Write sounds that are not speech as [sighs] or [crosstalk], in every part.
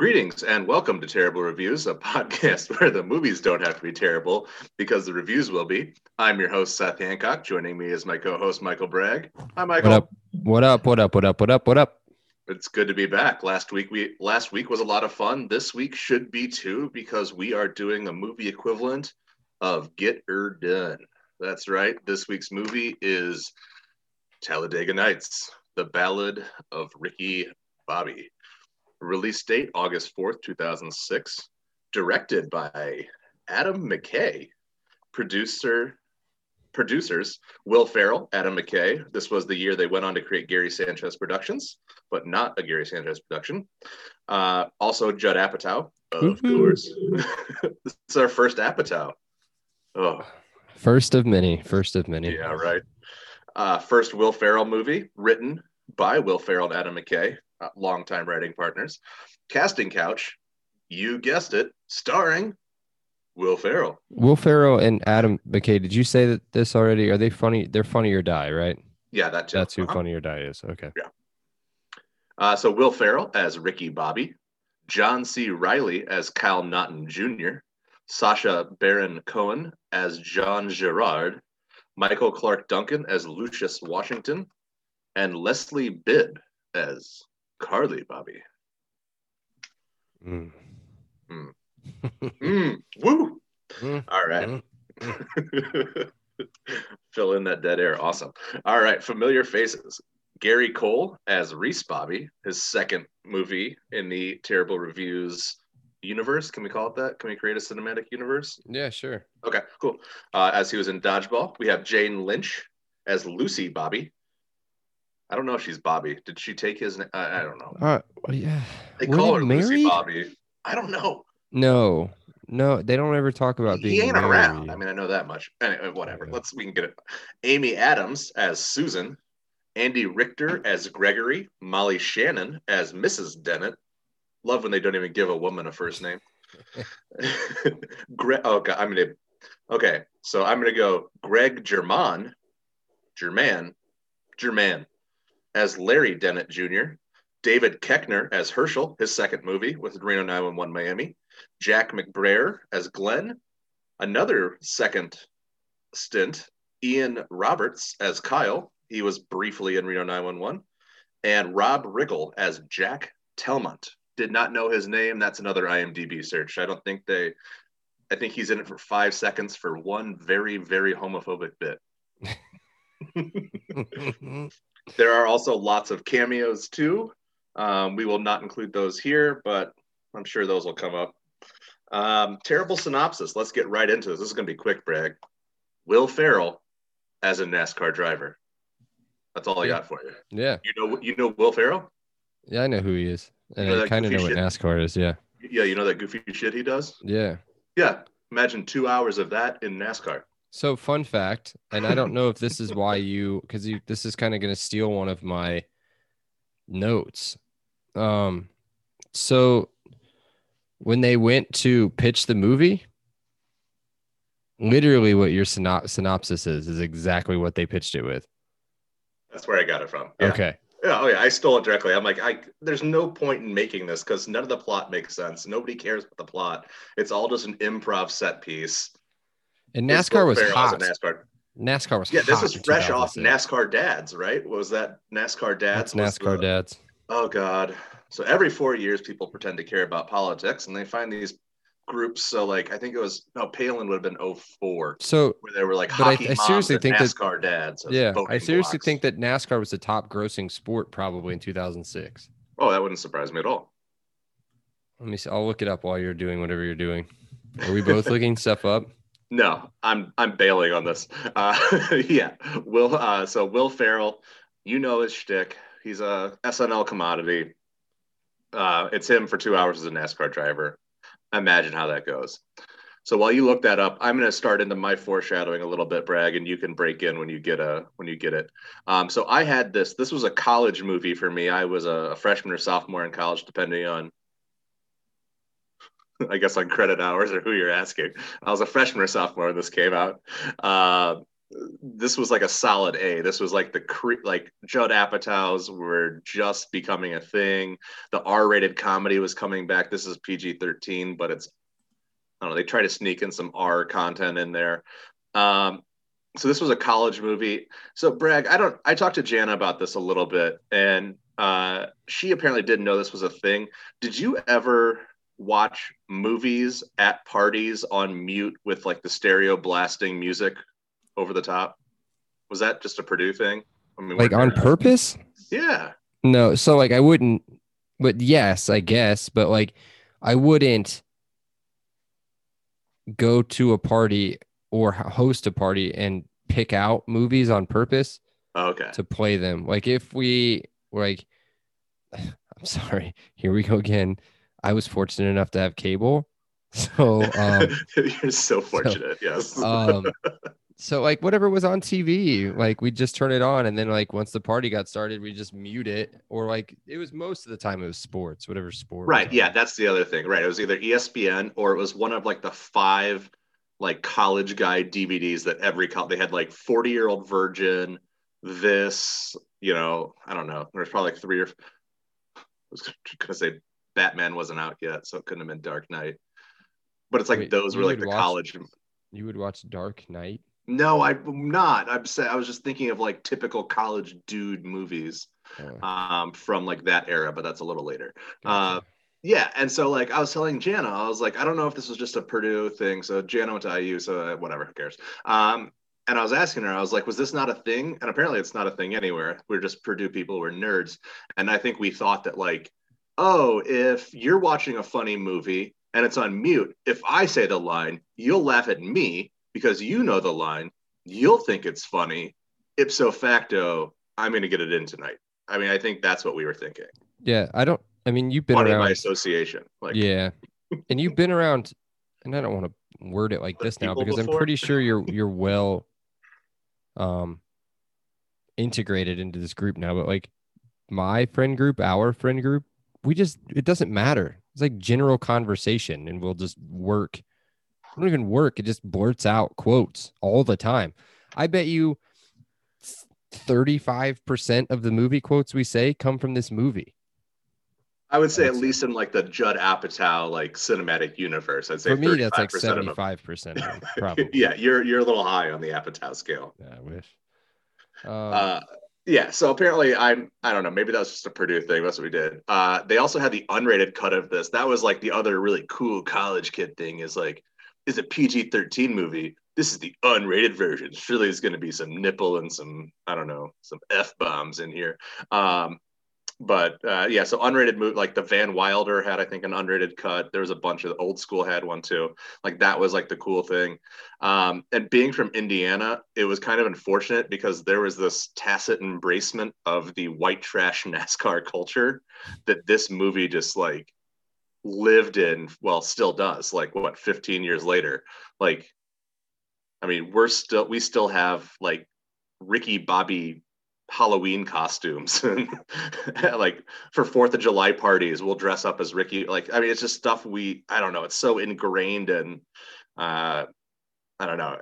Greetings and welcome to Terrible Reviews, a [laughs] podcast where the movies don't have to be terrible because the reviews will be. I'm your host, Seth Hancock. Joining me is my co host, Michael Bragg. Hi, Michael. What up? What up? What up? What up? What up? What up? It's good to be back. Last week we last week was a lot of fun. This week should be too because we are doing a movie equivalent of Get Her Done. That's right. This week's movie is Talladega Nights, the Ballad of Ricky Bobby. Release date August 4th, 2006. Directed by Adam McKay. Producer producers Will Ferrell, Adam McKay. This was the year they went on to create Gary Sanchez Productions, but not a Gary Sanchez production. Uh, also Judd Apatow, of course. [laughs] this is our first Apatow. Oh, First of many. First of many. yeah, right. Uh, first Will Ferrell movie written by Will Ferrell and Adam McKay, uh, longtime writing partners. Casting couch, you guessed it, starring Will Ferrell. Will Ferrell and Adam McKay. Did you say that this already? Are they funny? They're funny or die, right? Yeah, that too. That's who Uh-huh. funny or die is. Okay. Yeah. Uh, so Will Ferrell as Ricky Bobby, John C. Reilly as Kyle Naughton Jr., Sacha Baron Cohen as John Girard, Michael Clarke Duncan as Lucius Washington, and Leslie Bibb as Carly Bobby. Mm. [laughs] Mm, woo! Mm, All right. mm. [laughs] Fill in that dead air. Awesome. All right. Familiar faces. Gary Cole as Reese Bobby, his second movie in the Terrible Reviews universe. Can we call it that? Can we create a cinematic universe? Yeah, sure. Okay, cool. Uh, as he was in Dodgeball, we have Jane Lynch as Lucy Bobby. I don't know if she's Bobby. Did she take his? I, I don't know. Uh, yeah. They Were call they her Lucy? Bobby. I don't know. No, no, they don't ever talk about being he ain't married. around. I mean, I know that much. Anyway, whatever. Yeah. Let's we can get it. Amy Adams as Susan, Andy Richter as Gregory, Molly Shannon as Mrs. Dennett. Love when they don't even give a woman a first name. [laughs] Gre- oh God, I'm gonna. Okay, so I'm gonna go Greg German, German, German, as Larry Dennett Jr. David Koechner as Herschel, his second movie with Reno 911 Miami. Jack McBrayer as Glenn, another second stint, Ian Roberts as Kyle. He was briefly in Reno 911. And Rob Riggle as Jack Telmont. Did not know his name. That's another IMDb search. I don't think they, I think he's in it for five seconds for one very, very homophobic bit. [laughs] [laughs] There are also lots of cameos too. Um, we will not include those here, but I'm sure those will come up. Um, terrible synopsis. Let's get right into this. This is going to be quick, Bragg. Will Ferrell as a NASCAR driver. That's all I got for you. yeah, You know, you know Will Ferrell. yeah, I know who he is, and know I kind of know what? NASCAR is. Yeah, Yeah, you know that goofy shit he does. yeah. Yeah, imagine two hours of that in NASCAR. So fun fact, and I don't know if this is why you because you this is kind of going to steal one of my notes. Um, so when they went to pitch the movie, literally what your synop- synopsis is is exactly what they pitched it with. That's where I got it from. Yeah. Okay, Yeah, oh yeah, I stole it directly. I'm like, I there's no point in making this because none of the plot makes sense. Nobody cares about the plot. It's all just an improv set piece. And NASCAR was hot. NASCAR. NASCAR was Yeah, this is fresh off NASCAR Dads, right? What was that NASCAR Dads? That's NASCAR the- dads. Oh God. So every four years, people pretend to care about politics, and they find these groups. So like, I think it was no Palin would have been 04, So where they were like But I- hockey I moms seriously think that- NASCAR dads. yeah, I seriously blocks. think that NASCAR was the top grossing sport probably in 2006. Oh, that wouldn't surprise me at all. Let me see. I'll look it up while you're doing whatever you're doing. Are we both [laughs] looking stuff up? No, I'm I'm bailing on this. Uh, [laughs] yeah, Will. Uh, so Will Ferrell, you know his shtick. He's a SNL commodity. Uh, it's him for two hours as a NASCAR driver. Imagine how that goes. So while you look that up, I'm going to start into my foreshadowing a little bit, Bragg, and you can break in when you get a when you get it. Um, so I had this. This was a college movie for me. I was a freshman or sophomore in college, depending on [laughs] I guess on credit hours or who you're asking. I was a freshman or sophomore when this came out. Uh, this was like a solid A. This was like the cre- like Judd Apatows were just becoming a thing. The R-rated comedy was coming back. This is PG-13, but it's I don't know. They try to sneak in some R content in there. Um, so this was a college movie. So Bragg, I don't. I talked to Jana about this a little bit, and uh, she apparently didn't know this was a thing. Did you ever watch movies at parties on mute with like the stereo blasting music over the top? Was that just a Purdue thing? I mean, like on purpose? Yeah. No, so like I wouldn't, but yes, I guess, but like I wouldn't go to a party or host a party and pick out movies on purpose oh, okay. to play them. Like if we like [sighs] I'm sorry, here we go again. I was fortunate enough to have cable. [laughs] So um [laughs] you're so fortunate, so, yes. [laughs] um so like whatever was on TV, like we just turn it on and then like once the party got started, we just mute it. Or like it was most of the time it was sports, whatever sport. Right. Yeah, that's the other thing. Right. It was either ESPN or it was one of like the five like college guy DVDs that every college they had like 40 year old virgin, this, you know, I don't know. There's probably like three or I was gonna say Batman wasn't out yet, so it couldn't have been Dark Knight. But it's like Wait, those were like the watch, college. You would watch Dark Knight? No, I'm not. I'm I was just thinking of like typical college dude movies oh. um, from like that era, but that's a little later. Gotcha. Uh, yeah, and so like I was telling Jana, I was like, I don't know if this was just a Purdue thing. So Jana went to IU, so whatever, who cares? Um, and I was asking her, I was like, was this not a thing? And apparently, it's not a thing anywhere. We're just Purdue people, we're nerds, and I think we thought that like, oh, if you're watching a funny movie and it's on mute, if I say the line, you'll laugh at me because you know the line, you'll think it's funny. Ipso facto, I'm going to get it in tonight. I mean, I think that's what we were thinking. Yeah, I don't I mean, you've been Money around by association. Like yeah, and you've been around, and I don't want to word it like this now because before? I'm pretty sure you're you're well, um, integrated into this group now. But like my friend group, our friend group, we just it doesn't matter. It's like general conversation, and we'll just work. We don't even work. It just blurts out quotes all the time. I bet you 35% of the movie quotes we say come from this movie. I would say at least in like the Judd Apatow like cinematic universe, I'd say for me that's like seventy five percent. [laughs] Probably. yeah, you're you're a little high on the Apatow scale. Yeah, I wish. Um, uh, yeah, so apparently I'm I don't know maybe that was just a Purdue thing. That's what we did. Uh, they also had the unrated cut of this. That was like the other really cool college kid thing. Is like is a PG thirteen movie. This is the unrated version. Surely there's going to be some nipple and some I don't know some f bombs in here. Um, but uh, yeah, so unrated movie like the Van Wilder had I think an unrated cut. There was a bunch of old school had one too. Like that was like the cool thing. Um, and being from Indiana, it was kind of unfortunate because there was this tacit embracement of the white trash [laughs] NASCAR culture that this movie just like lived in. Well, still does. Like what, 15 years later? Like, I mean, we're still we still have like Ricky Bobby Halloween costumes [laughs] like for Fourth of July parties. We'll dress up as Ricky. Like, I mean, it's just stuff we, I don't know, it's so ingrained and uh, I don't know,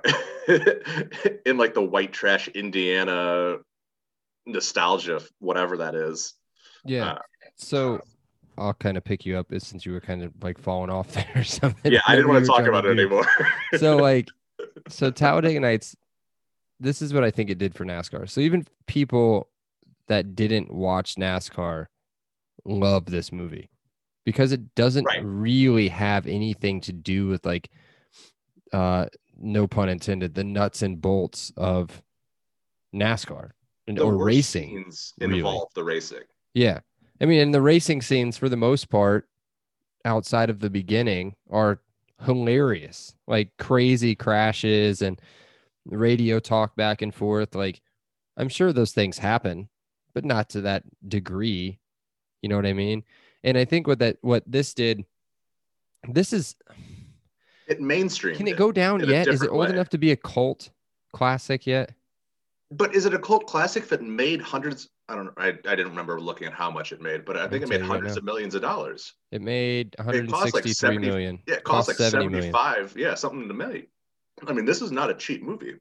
[laughs] in like the white trash Indiana nostalgia, whatever that is. Yeah. Uh, so I'll kind of pick you up since you were kind of like falling off [laughs] there or something. Yeah, I didn't want to talk about it anymore. so like, so Talladega Nights this is what I think it did for NASCAR. So even people that didn't watch NASCAR love this movie because it doesn't right. really have anything to do with like uh no pun intended the nuts and bolts of NASCAR and, or racing really. involve the racing. Yeah. I mean, and the racing scenes for the most part outside of the beginning are hilarious. Like crazy crashes and radio talk back and forth. Like, I'm sure those things happen, but not to that degree. You know what I mean? And I think what that what this did, this is it mainstream. Can it go down yet? Is it old way. enough to be a cult classic yet? But is it a cult classic that made hundreds? I don't know. I, I didn't remember looking at how much it made, but I think it made hundreds right of millions of dollars. It made 163 like 70, million. Yeah, it cost, cost like 75. Million. Yeah, something to make. I mean, this is not a cheap movie.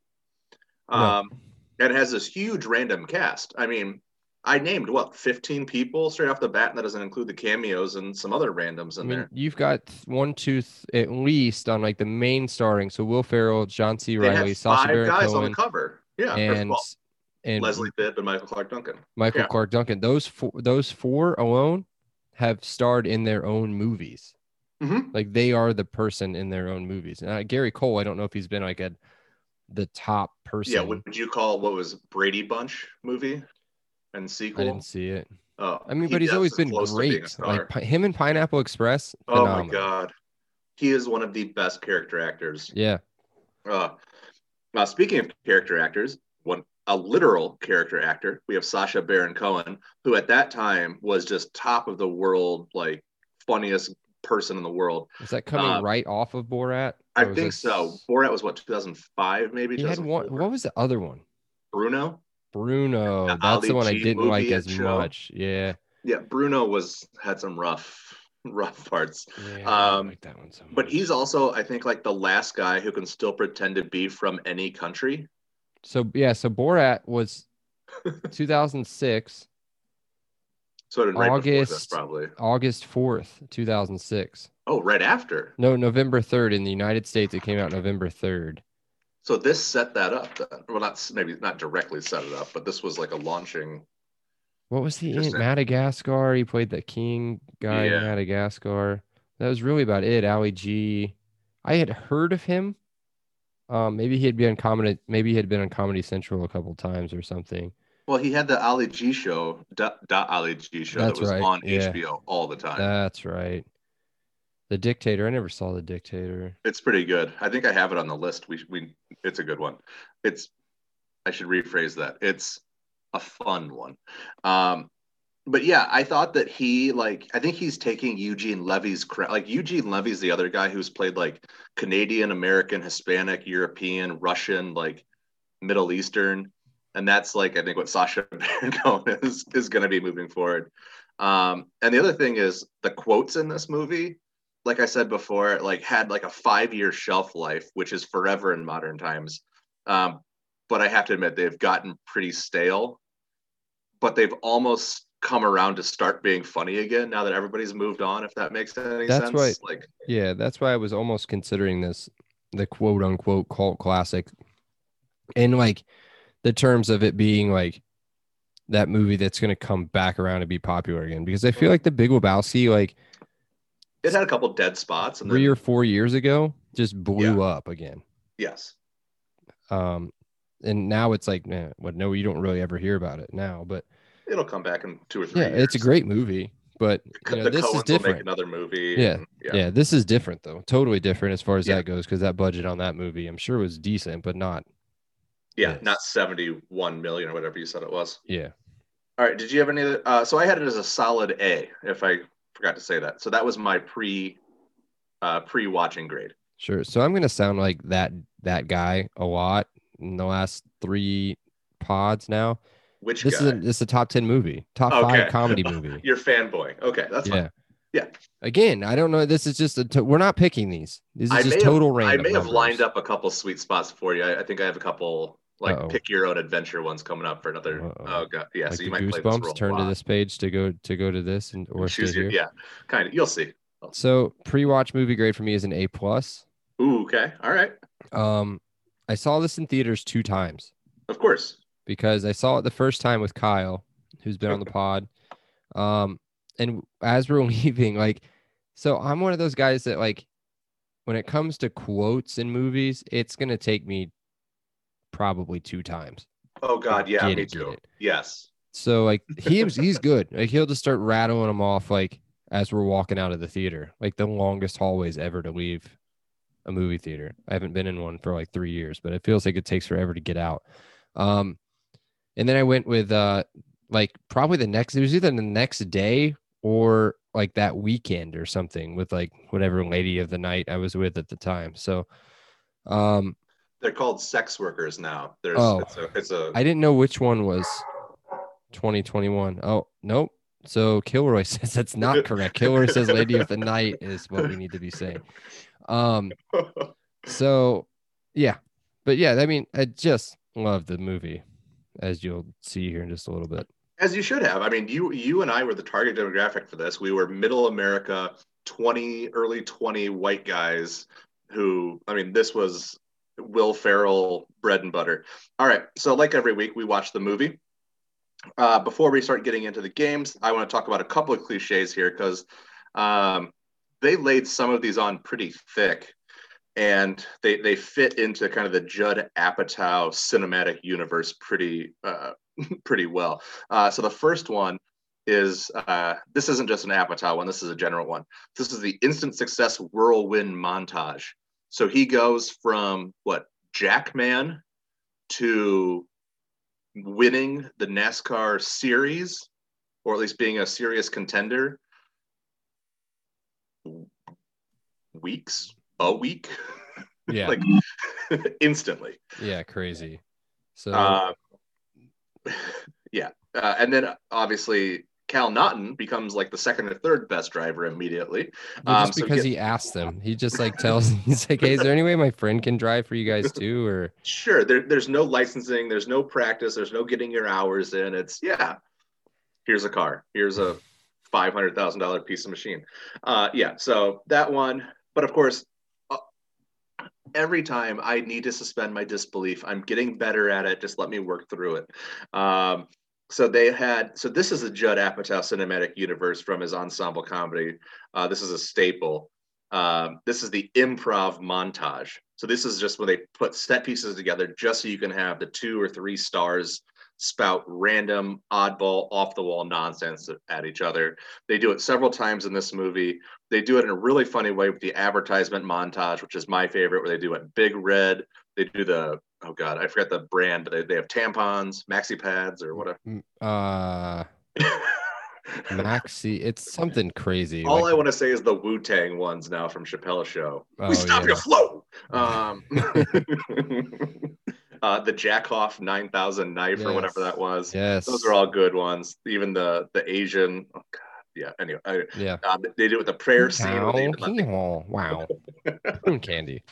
Um, and it has this huge random cast. I mean, I named what 15 people straight off the bat, and that doesn't include the cameos and some other randoms I in mean, there. you've got one, two, th- at least on like the main starring. So Will Ferrell, John C. They Reilly, five Baron guys on Cohen, the cover. Yeah, and well, and Leslie Bibb and Michael Clarke Duncan. Michael yeah. Clarke Duncan. Those four, those four alone have starred in their own movies. Mhm. Like they are the person in their own movies. Uh, Gary Cole, I don't know if he's been like a the top person. Yeah, what would you call what was Brady Bunch movie and sequel? I didn't see it. Oh, I mean, he but he's always been close to being a great. Like him and Pineapple Express. oh my god, he is one of the best character actors. Yeah. Uh, now, speaking of character actors, one a literal character actor, we have Sacha Baron Cohen, who at that time was just top of the world, like funniest person in the world. Is that coming Uh, right off of Borat? I think this- so. Borat was what 2005, maybe. He had one. What was the other one? Bruno. Bruno. The That's the one I G didn't like as show. much. Yeah. Yeah, Bruno was had some rough, [laughs] rough parts. Yeah. I Um, like that one so. But he's also, I think, like the last guy who can still pretend to be from any country. so yeah. So Borat was [laughs] 2006, So right August- probably. August 4th, 2006. Oh, right after. No, November 3rd in the United States. It came out November 3rd. So this set that up. Then. Well, not maybe not directly set it up, but this was like a launching. What was he in? Madagascar. He played the king guy in Madagascar. That was really about it. Ali G. I had heard of him. Um, maybe he had been on comedy. Maybe he had been on Comedy Central a couple times or something. Well, he had the Ali G show, dot, dot Ali G show That's that was right, on yeah. HBO all the time. That's right. The Dictator. I never saw the Dictator. It's pretty good. I think I have it on the list. We we it's a good one. It's I should rephrase that. It's a fun one. Um but yeah, I thought that he like I think he's taking Eugene Levy's credit. Like Eugene Levy's the other guy who's played like Canadian, American, Hispanic, European, Russian, like Middle Eastern, and that's like I think what Sacha [laughs] Baron Cohen is is going to be moving forward. Um, and the other thing is the quotes in this movie like I said before, like had like a five year shelf life, which is forever in modern times. Um, but I have to admit they've gotten pretty stale. But they've almost come around to start being funny again now that everybody's moved on. If that makes any That's sense, right. like Yeah, that's why I was almost considering this the quote unquote cult classic and like the terms of it being like that movie that's going to come back around and be popular again because I feel like the Big Lebowski like it had a couple dead spots. And three then, or four years ago just blew up again. yes, Um, and now it's like, man, what? No, you don't really ever hear about it now. But it'll come back in two or three. yeah, it's a great movie. But [laughs] you know, this Coens is different. another movie. Yeah, and- yeah, yeah, this is different though. Totally different as far as Yeah. that goes because that budget on that movie, I'm sure was decent, but not. Yeah. Yes. Not seventy-one million or whatever you said it was. Yeah. All right. Did you have any? other- Uh, so I had it as a solid A. If I forgot to say that, so that was my pre, uh, pre-watching grade. Sure. So I'm gonna sound like that that guy a lot in the last three pods now. Which This guy? is a this is a top ten movie, top Okay. five comedy [laughs] movie. You're fanboy. Okay, that's yeah. fine. Yeah. Again, I don't know. This is just a. To- we're not picking these. This is I just total have, random. I may have numbers. lined up a couple sweet spots for you. I, I think I have a couple like Uh-oh. pick your own adventure ones coming up for another. Uh-oh. Oh god, yeah. like so you might play this role goosebumps. Turn to this page to go to go to this and or Choose your, yeah, kind of. You'll see. So pre-watch movie grade for me is an A plus. Ooh, okay, all right. Um, I saw this in theaters two times. Of course. because I saw it the first time with Kyle, who's been on the [laughs] pod. Um, and as we're [laughs] leaving, like, so I'm one of those guys that like when it comes to quotes in movies, it's gonna take me probably two times. Oh god, yeah, me it, too. Yes. So like he's he's good. [laughs] Like he'll just start rattling them off like as we're walking out of the theater, like the longest hallways ever to leave a movie theater. I haven't been in one for like three years, but it feels like it takes forever to get out. Um, and then I went with uh like probably the next it was either the next day or like that weekend or something with like whatever lady of the night I was with at the time. So um They're called sex workers now. There's Oh. it's a it's a I didn't know which one was 2021. Oh, nope. So Kilroy [laughs] says that's not correct. Kilroy says Lady of the Night is what we need to be saying. Um, so yeah, but yeah, I mean, I just love the movie, as you'll see here in just a little bit. As you should have. I mean, you you and I were the target demographic for this. We were middle America, 20, early 20 white guys who, I mean, this was Will Ferrell bread and butter. All right. So, like every week, we watch the movie. Uh, before we start getting into the games, I want to talk about a couple of cliches here because um, they laid some of these on pretty thick and they they fit into kind of the Judd Apatow cinematic universe pretty uh, [laughs] pretty well. Uh, so the first one is uh, this isn't just an Apatow one. This is a general one. This is the instant success whirlwind montage. So he goes from what Jackman to winning the NASCAR series, or at least being a serious contender, weeks, a week, Yeah. [laughs] like [laughs] instantly. yeah, crazy. So Uh, [laughs] yeah, uh, and then obviously Cal Naughton becomes like the second or third best driver immediately. um, just so because get- he asked them, he just like tells [laughs] he's like, Hey, is there any way my friend can drive for you guys too? Or Sure, there, there's no licensing, there's no practice, there's no getting your hours in. It's yeah, here's a car, here's a five hundred thousand dollar piece of machine. Uh, yeah, so that one. But of course, every time I need to suspend my disbelief, I'm getting better at it. Just let me work through it. Um, so they had so this is a Judd Apatow cinematic universe from his ensemble comedy. Uh, this is a staple. Um, this is the improv montage. So this is just when they put set pieces together just so you can have the two or three stars spout random, oddball, off the wall nonsense at each other. They do it several times in this movie. They do it in a really funny way with the advertisement montage, which is my favorite, where they do it big red. They do the oh god, I forgot the brand, but they, they have tampons, maxi pads, or whatever. mm, uh [laughs] Maxi, it's something crazy. All like- I want to say is the Wu Tang ones now from Chappelle's show. Oh, we stop yeah. your flow. [laughs] Um, [laughs] uh, the Jackoff 9000 knife or whatever that was. yes. Those are all good ones. Even the the Asian. Oh God, yeah. Anyway, I, yeah. uh, they do it with the prayer scene. let the- wow. [laughs] Candy.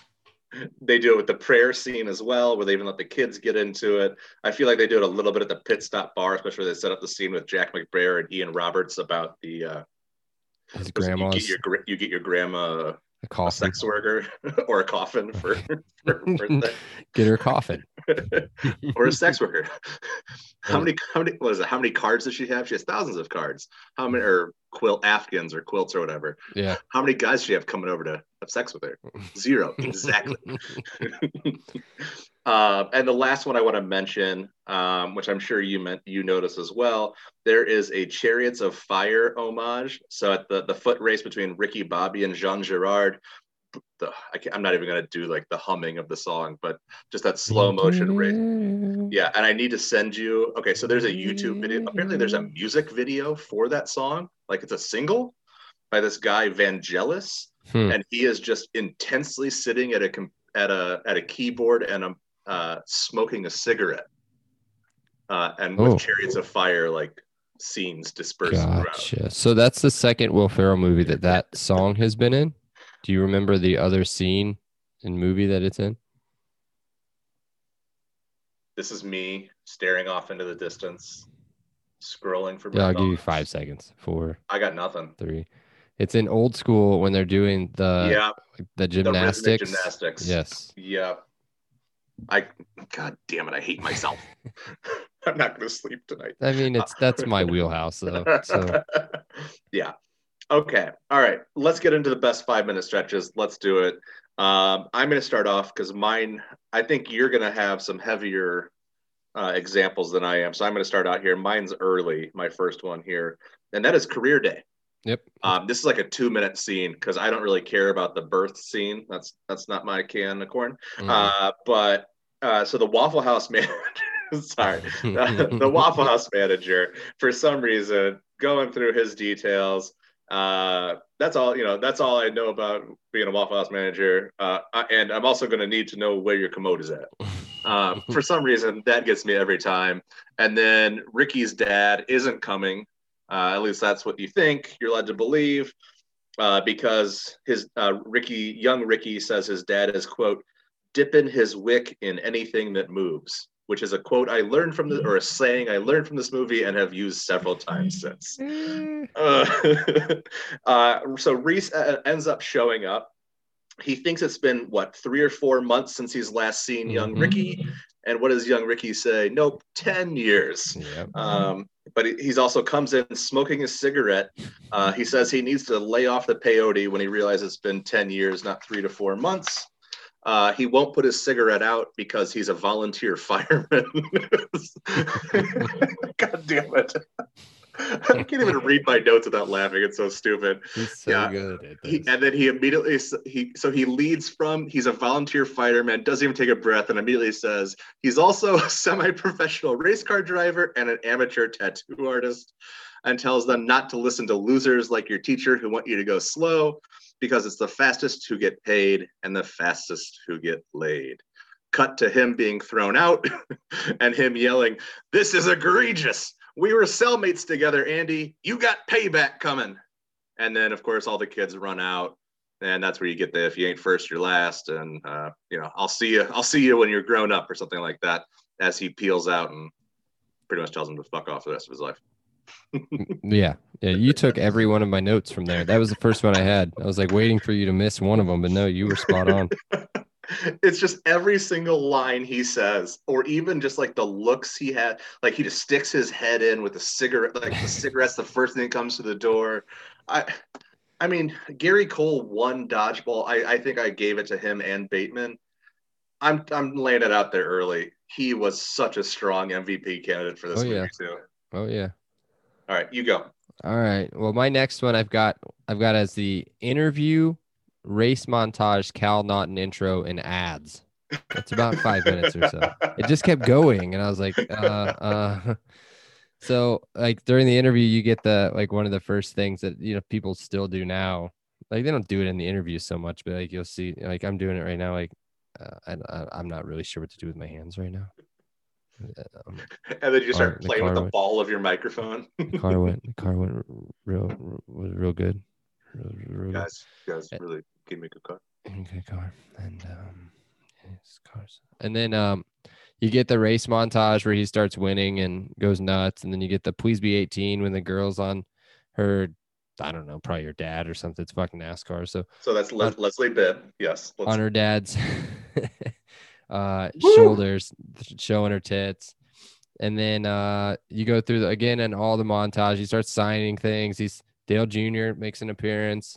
they do it with the prayer scene as well, where they even let the kids get into it. I feel like they do it a little bit at the pit stop bar, especially where they set up the scene with Jack McBrayer and Ian Roberts about the uh, His you get your you get your grandma a a sex worker [laughs] or a coffin for, for birthday. [laughs] Get her a coffin. [laughs] or a sex worker. how many how many what is it? How many cards does she have? She has thousands of cards. How many or quilt afghans or quilts or whatever? Yeah. How many guys does she have coming over to have sex with her? Zero. [laughs] Exactly. [laughs] uh, and the last one I want to mention, um, which I'm sure you meant you notice as well, there is a Chariots of Fire homage. So at the the foot race between Ricky Bobby and Jean Girard. The, I can't, I'm not even going to do like the humming of the song, but just that slow motion race. [laughs] Yeah, and I need to send you. Okay, so there's a YouTube video. Apparently, there's a music video for that song. Like it's a single by this guy Vangelis, Hmm. and he is just intensely sitting at a at a at a keyboard and um uh, smoking a cigarette, uh, and with Oh. chariots of fire like scenes dispersed throughout. Gotcha. So that's the second Will Ferrell movie that that song has been in. Do you remember the other scene and movie that it's in? This is me staring off into the distance, scrolling for. Yeah, I'll give you five seconds. Four, I got nothing. three. It's in old school when they're doing the yeah, the gymnastics. the gymnastics. gymnastics. Yes. Yeah. I God damn it, I hate myself. [laughs] [laughs] I'm not gonna sleep tonight. I mean, it's that's my wheelhouse though. So [laughs] yeah. Okay. All right. Let's get into the best five minute stretches. Let's do it. Um, I'm going to start off because mine, I think you're going to have some heavier uh, examples than I am. So I'm going to start out here. Mine's early, my first one here, and that is career day. yep. Um, this is like a two minute scene because I don't really care about the birth scene. That's that's not my can of corn. Mhm. Uh, but uh, so the Waffle House manager, [laughs] sorry, [laughs] [laughs] the Waffle House manager, for some reason, going through his details. Uh, that's all you know. That's all I know about being a Waffle House manager. Uh, and I'm also going to need to know where your commode is at. Uh, [laughs] for some reason, that gets me every time. And then Ricky's dad isn't coming. Uh, at least that's what you think. You're led to believe. Uh, because his uh, Ricky, young Ricky, says his dad is quote dipping his wick in anything that moves. which is a quote I learned from the or a saying I learned from this movie and have used several times since. Uh, [laughs] uh, so Reese uh, ends up showing up. He thinks it's been what three or four months since he's last seen young Mhm. Ricky. And what does young Ricky say? Nope, 10 years. Yep. Um, but he- he's also comes in smoking a cigarette. Uh, he says he needs to lay off the peyote when he realizes it's been 10 years, not three to four months. Uh, he won't put his cigarette out because he's a volunteer [laughs] fireman. [laughs] God damn it. [laughs] I can't even read my notes without laughing. It's so stupid He's so Yeah. good at he, and then he immediately he so he leads from he's a volunteer fireman doesn't even take a breath and immediately says he's also a semi-professional race car driver and an amateur tattoo artist and tells them not to listen to losers like your teacher who want you to go slow because it's the fastest who get paid and the fastest who get laid cut to him being thrown out [laughs] and him yelling this is egregious we were cellmates together andy you got payback coming and then of course all the kids run out and that's where you get the if you ain't first you're last and uh, you know i'll see you i'll see you when you're grown up or something like that as he peels out and pretty much tells him to fuck off the rest of his life [laughs] Yeah. Yeah. You took every one of my notes from there. That was the first one I had. I was like waiting for you to miss one of them, but no, you were spot on. [laughs] it's just every single line he says or even just like the looks he had like he just sticks his head in with the cigarette like the [laughs] cigarette's the first thing that comes to the door i i mean gary cole won dodgeball i i think i gave it to him and bateman i'm i'm laying it out there early he was such a strong mvp candidate for this Oh, movie yeah. too Oh yeah. all right you go All right. Well, my next one I've got I've got as the interview, race montage, Cal Naughton intro, and ads. It's about five minutes or so. It just kept going, and I was like, uh, uh. [laughs] So like during the interview, you get the like one of the first things that you know people still do now. Like they don't do it in the interview so much, but like you'll see, like I'm doing it right now. Like uh, I, I I'm not really sure what to do with my hands right now. Um, and then you Car- start the playing with the went- ball of your microphone the car went the car went [laughs] real was real good. Real, real guys guys really gave me a good car Okay, car and um, yes, cars. And then um, you get the race montage where he starts winning and goes nuts, and then you get the please be 18 when the girl's on her, I don't know, probably your dad or something. It's fucking NASCAR. So so that's Le- leslie bibb yes let's on her dad's [laughs] uh Woo! shoulders, showing her tits. And then uh you go through the, again and all the montage. He starts signing things. He's Dale Jr. makes an appearance.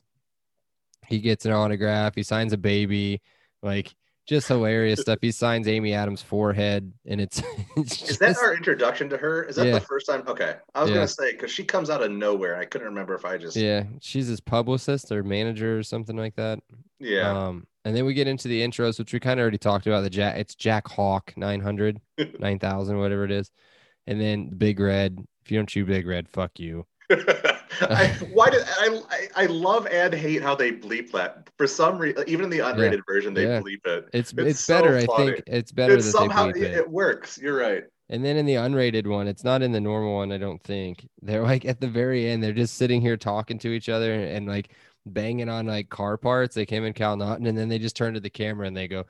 He gets an autograph. He signs a baby. Like just hilarious stuff. He signs Amy Adams' forehead, and it's, [laughs] it's Is that our introduction to her? Is that Yeah. the first time? Okay, I was Yeah. gonna say because she comes out of nowhere. I couldn't remember if I just yeah. She's his publicist or manager or something like that. yeah. Um, and then we get into the intros, which we kind of already talked about. The Jack, it's Jack Hawk 900, [laughs] 9000, whatever it is. And then Big Red. If you don't chew Big Red, fuck you. [laughs] I, [laughs] why did I, I? I love and hate how they bleep that. For some reason, even in the unrated version, they Yeah. bleep it. It's It's it's, so better. I think it's better It's that somehow they it, it. it works. You're right. And then in the unrated one, it's not in the normal one. I don't think they're like at the very end. They're just sitting here talking to each other and, and, like banging on like car parts. Like him and Cal Naughton, and then they just turn to the camera and they go,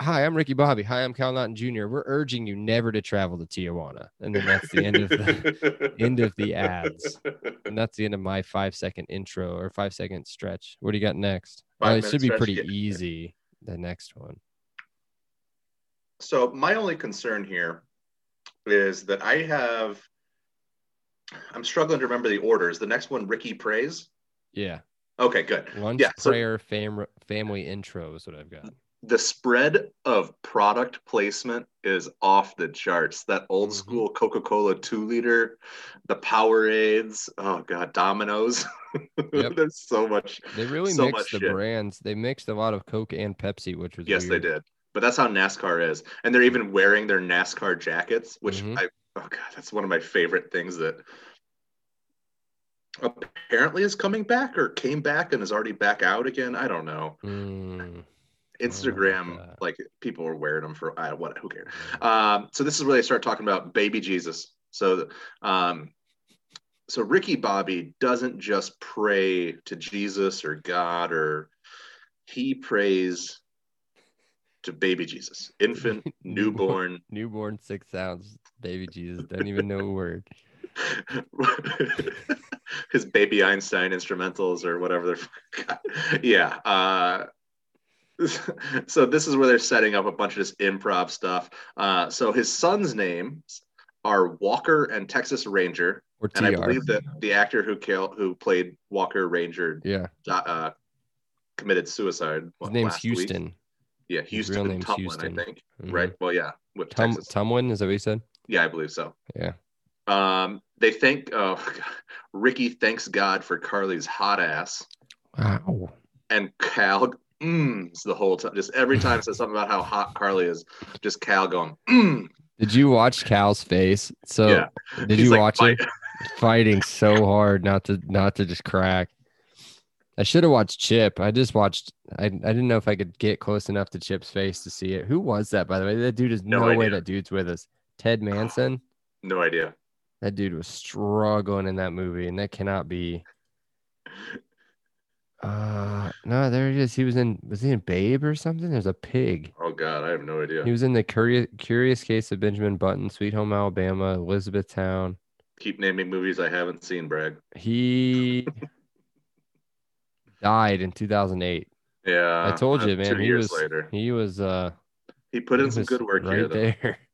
"Hi, I'm Ricky Bobby. Hi, I'm Cal Naughton Jr. We're urging you never to travel to Tijuana." And then that's the end of the [laughs] end of the ads. and that's the end of my five second intro or five second stretch. What do you got next? Oh, it should be pretty easy. The next one. So my only concern here is that I have. I'm struggling to remember the orders. The next one, Ricky prays. Yeah. Okay, good. Lunch Yeah, so- prayer fam- family intro is what I've got. The spread of product placement is off the charts. That old Mhm. school Coca Cola two liter, the Powerades, oh god, Domino's. Yep. [laughs] There's so much. They really so mixed the shit. brands. They mixed a lot of Coke and Pepsi, which was Yes, weird. they did. But that's how NASCAR is, and they're even wearing their NASCAR jackets, which Mhm. I oh god, that's one of my favorite things that apparently is coming back or came back and is already back out again. I don't know. Mm, Instagram, that. like people were wearing them for I what who cares. Um, so this is where they start talking about baby Jesus. So um, so Ricky Bobby doesn't just pray to Jesus or God or he prays to baby Jesus, infant, [laughs] newborn. Newborn six sounds, baby Jesus. Don't even know a word. [laughs] his baby Einstein instrumentals or whatever [laughs] yeah. Uh, [laughs] so this is where they're setting up a bunch of this improv stuff. Uh, so his son's names are Walker and Texas Ranger, Or and I believe that the actor who killed, who played Walker Ranger Yeah. uh, committed suicide. His name's last week? Houston. Yeah, His Houston real and name's Tumlin, Houston. I think. Mhm. Right. Well, yeah, with Tum- Texas. Tumwin, is that what you said? yeah, I believe so. Yeah. Um, they thank oh, [laughs] Ricky thanks God for Carly's hot ass, Wow. and Cal mms the whole time. Just every time it says something about how hot Carly is, just Cal going mm. Did you watch Cal's face? So Yeah. did He's you like, watch "Fight." it? Fighting so hard not to not to just crack. I should have watched Chip. I just watched. I, I didn't know if I could get close enough to Chip's face to see it. Who was that, by the way? That dude is No no, way that dude's with us. Ted Manson. [gasps] No idea. That dude was struggling in that movie, and that cannot be. Uh no, there he is. He was in. Was he in Babe or something? There's a pig. Oh God, I have no idea. He was in the Curious Curious Case of Benjamin Button, Sweet Home Alabama, Elizabethtown. Keep naming movies I haven't seen, Bragg. He died in 2008. Yeah, I told you, man. Two He years was later, he was uh he put he in some good work right here. Though. there. [laughs]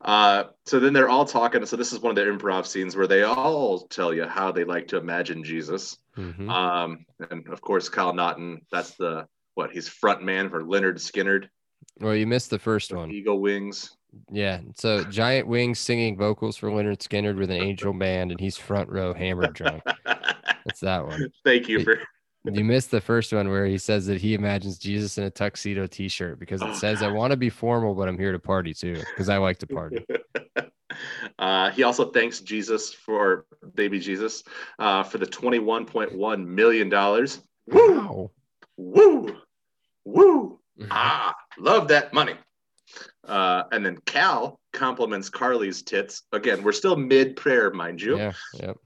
Uh, so then they're all talking. So this is one of the improv scenes where they all tell you how they like to imagine Jesus. Mhm. Um, and of course, Kyle Naughton. That's the what he's front man for Lynyrd Skynyrd, Well, you missed the first one. Eagle Wings. Yeah. So Giant Wings singing vocals for Lynyrd Skynyrd with an angel band, and he's front row hammered drunk. [laughs] That's that one. Thank you for. [laughs] You missed the first one where he says that he imagines Jesus in a tuxedo t-shirt because it Oh, says, I [laughs] want to be formal, but I'm here to party too. Because I like to party. Uh, he also thanks Jesus for baby Jesus uh, for the twenty-one point one million dollars. Woo, Wow. woo, woo! Mhm. Ah, love that money. Uh, and then Cal compliments Carly's tits. Again, we're still mid prayer, mind you. Yeah. Yep.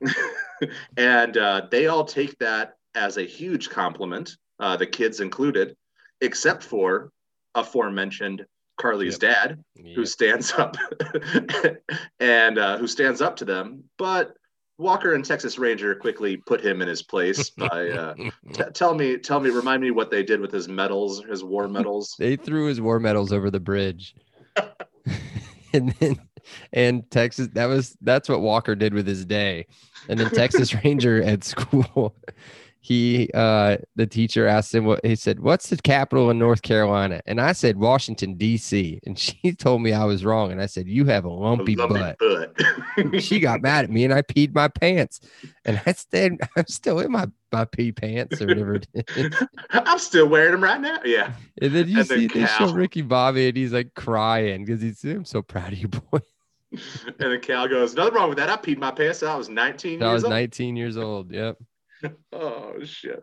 [laughs] and uh, they all take that as a huge compliment, uh, the kids included, except for aforementioned Carly's dad, who stands up [laughs] and uh, who stands up to them. But Walker and Texas Ranger quickly put him in his place [laughs] by uh, t- tell me, tell me, remind me what they did with his medals, his war [laughs] medals. They threw his war medals over the bridge. and then and Texas that was that's what Walker did with his day. And then Texas Ranger at school he uh the teacher asked him what he said, "What's the capital in North Carolina?" And I said Washington D.C. and [laughs] she told me I was wrong and I said, "You have a lumpy, Lumpy butt." butt. [laughs] she got mad at me and I peed my pants. And I said [laughs] I'm still in my my pee pants or whatever. I'm still wearing them right now. Yeah. And then you And see they show Ricky Bobby and he's like crying because he's I'm so proud of you, boy. And the cow goes, nothing wrong with that. I peed my pants. I was 19 I was old. 19 years old. Yep. [laughs] Oh shit.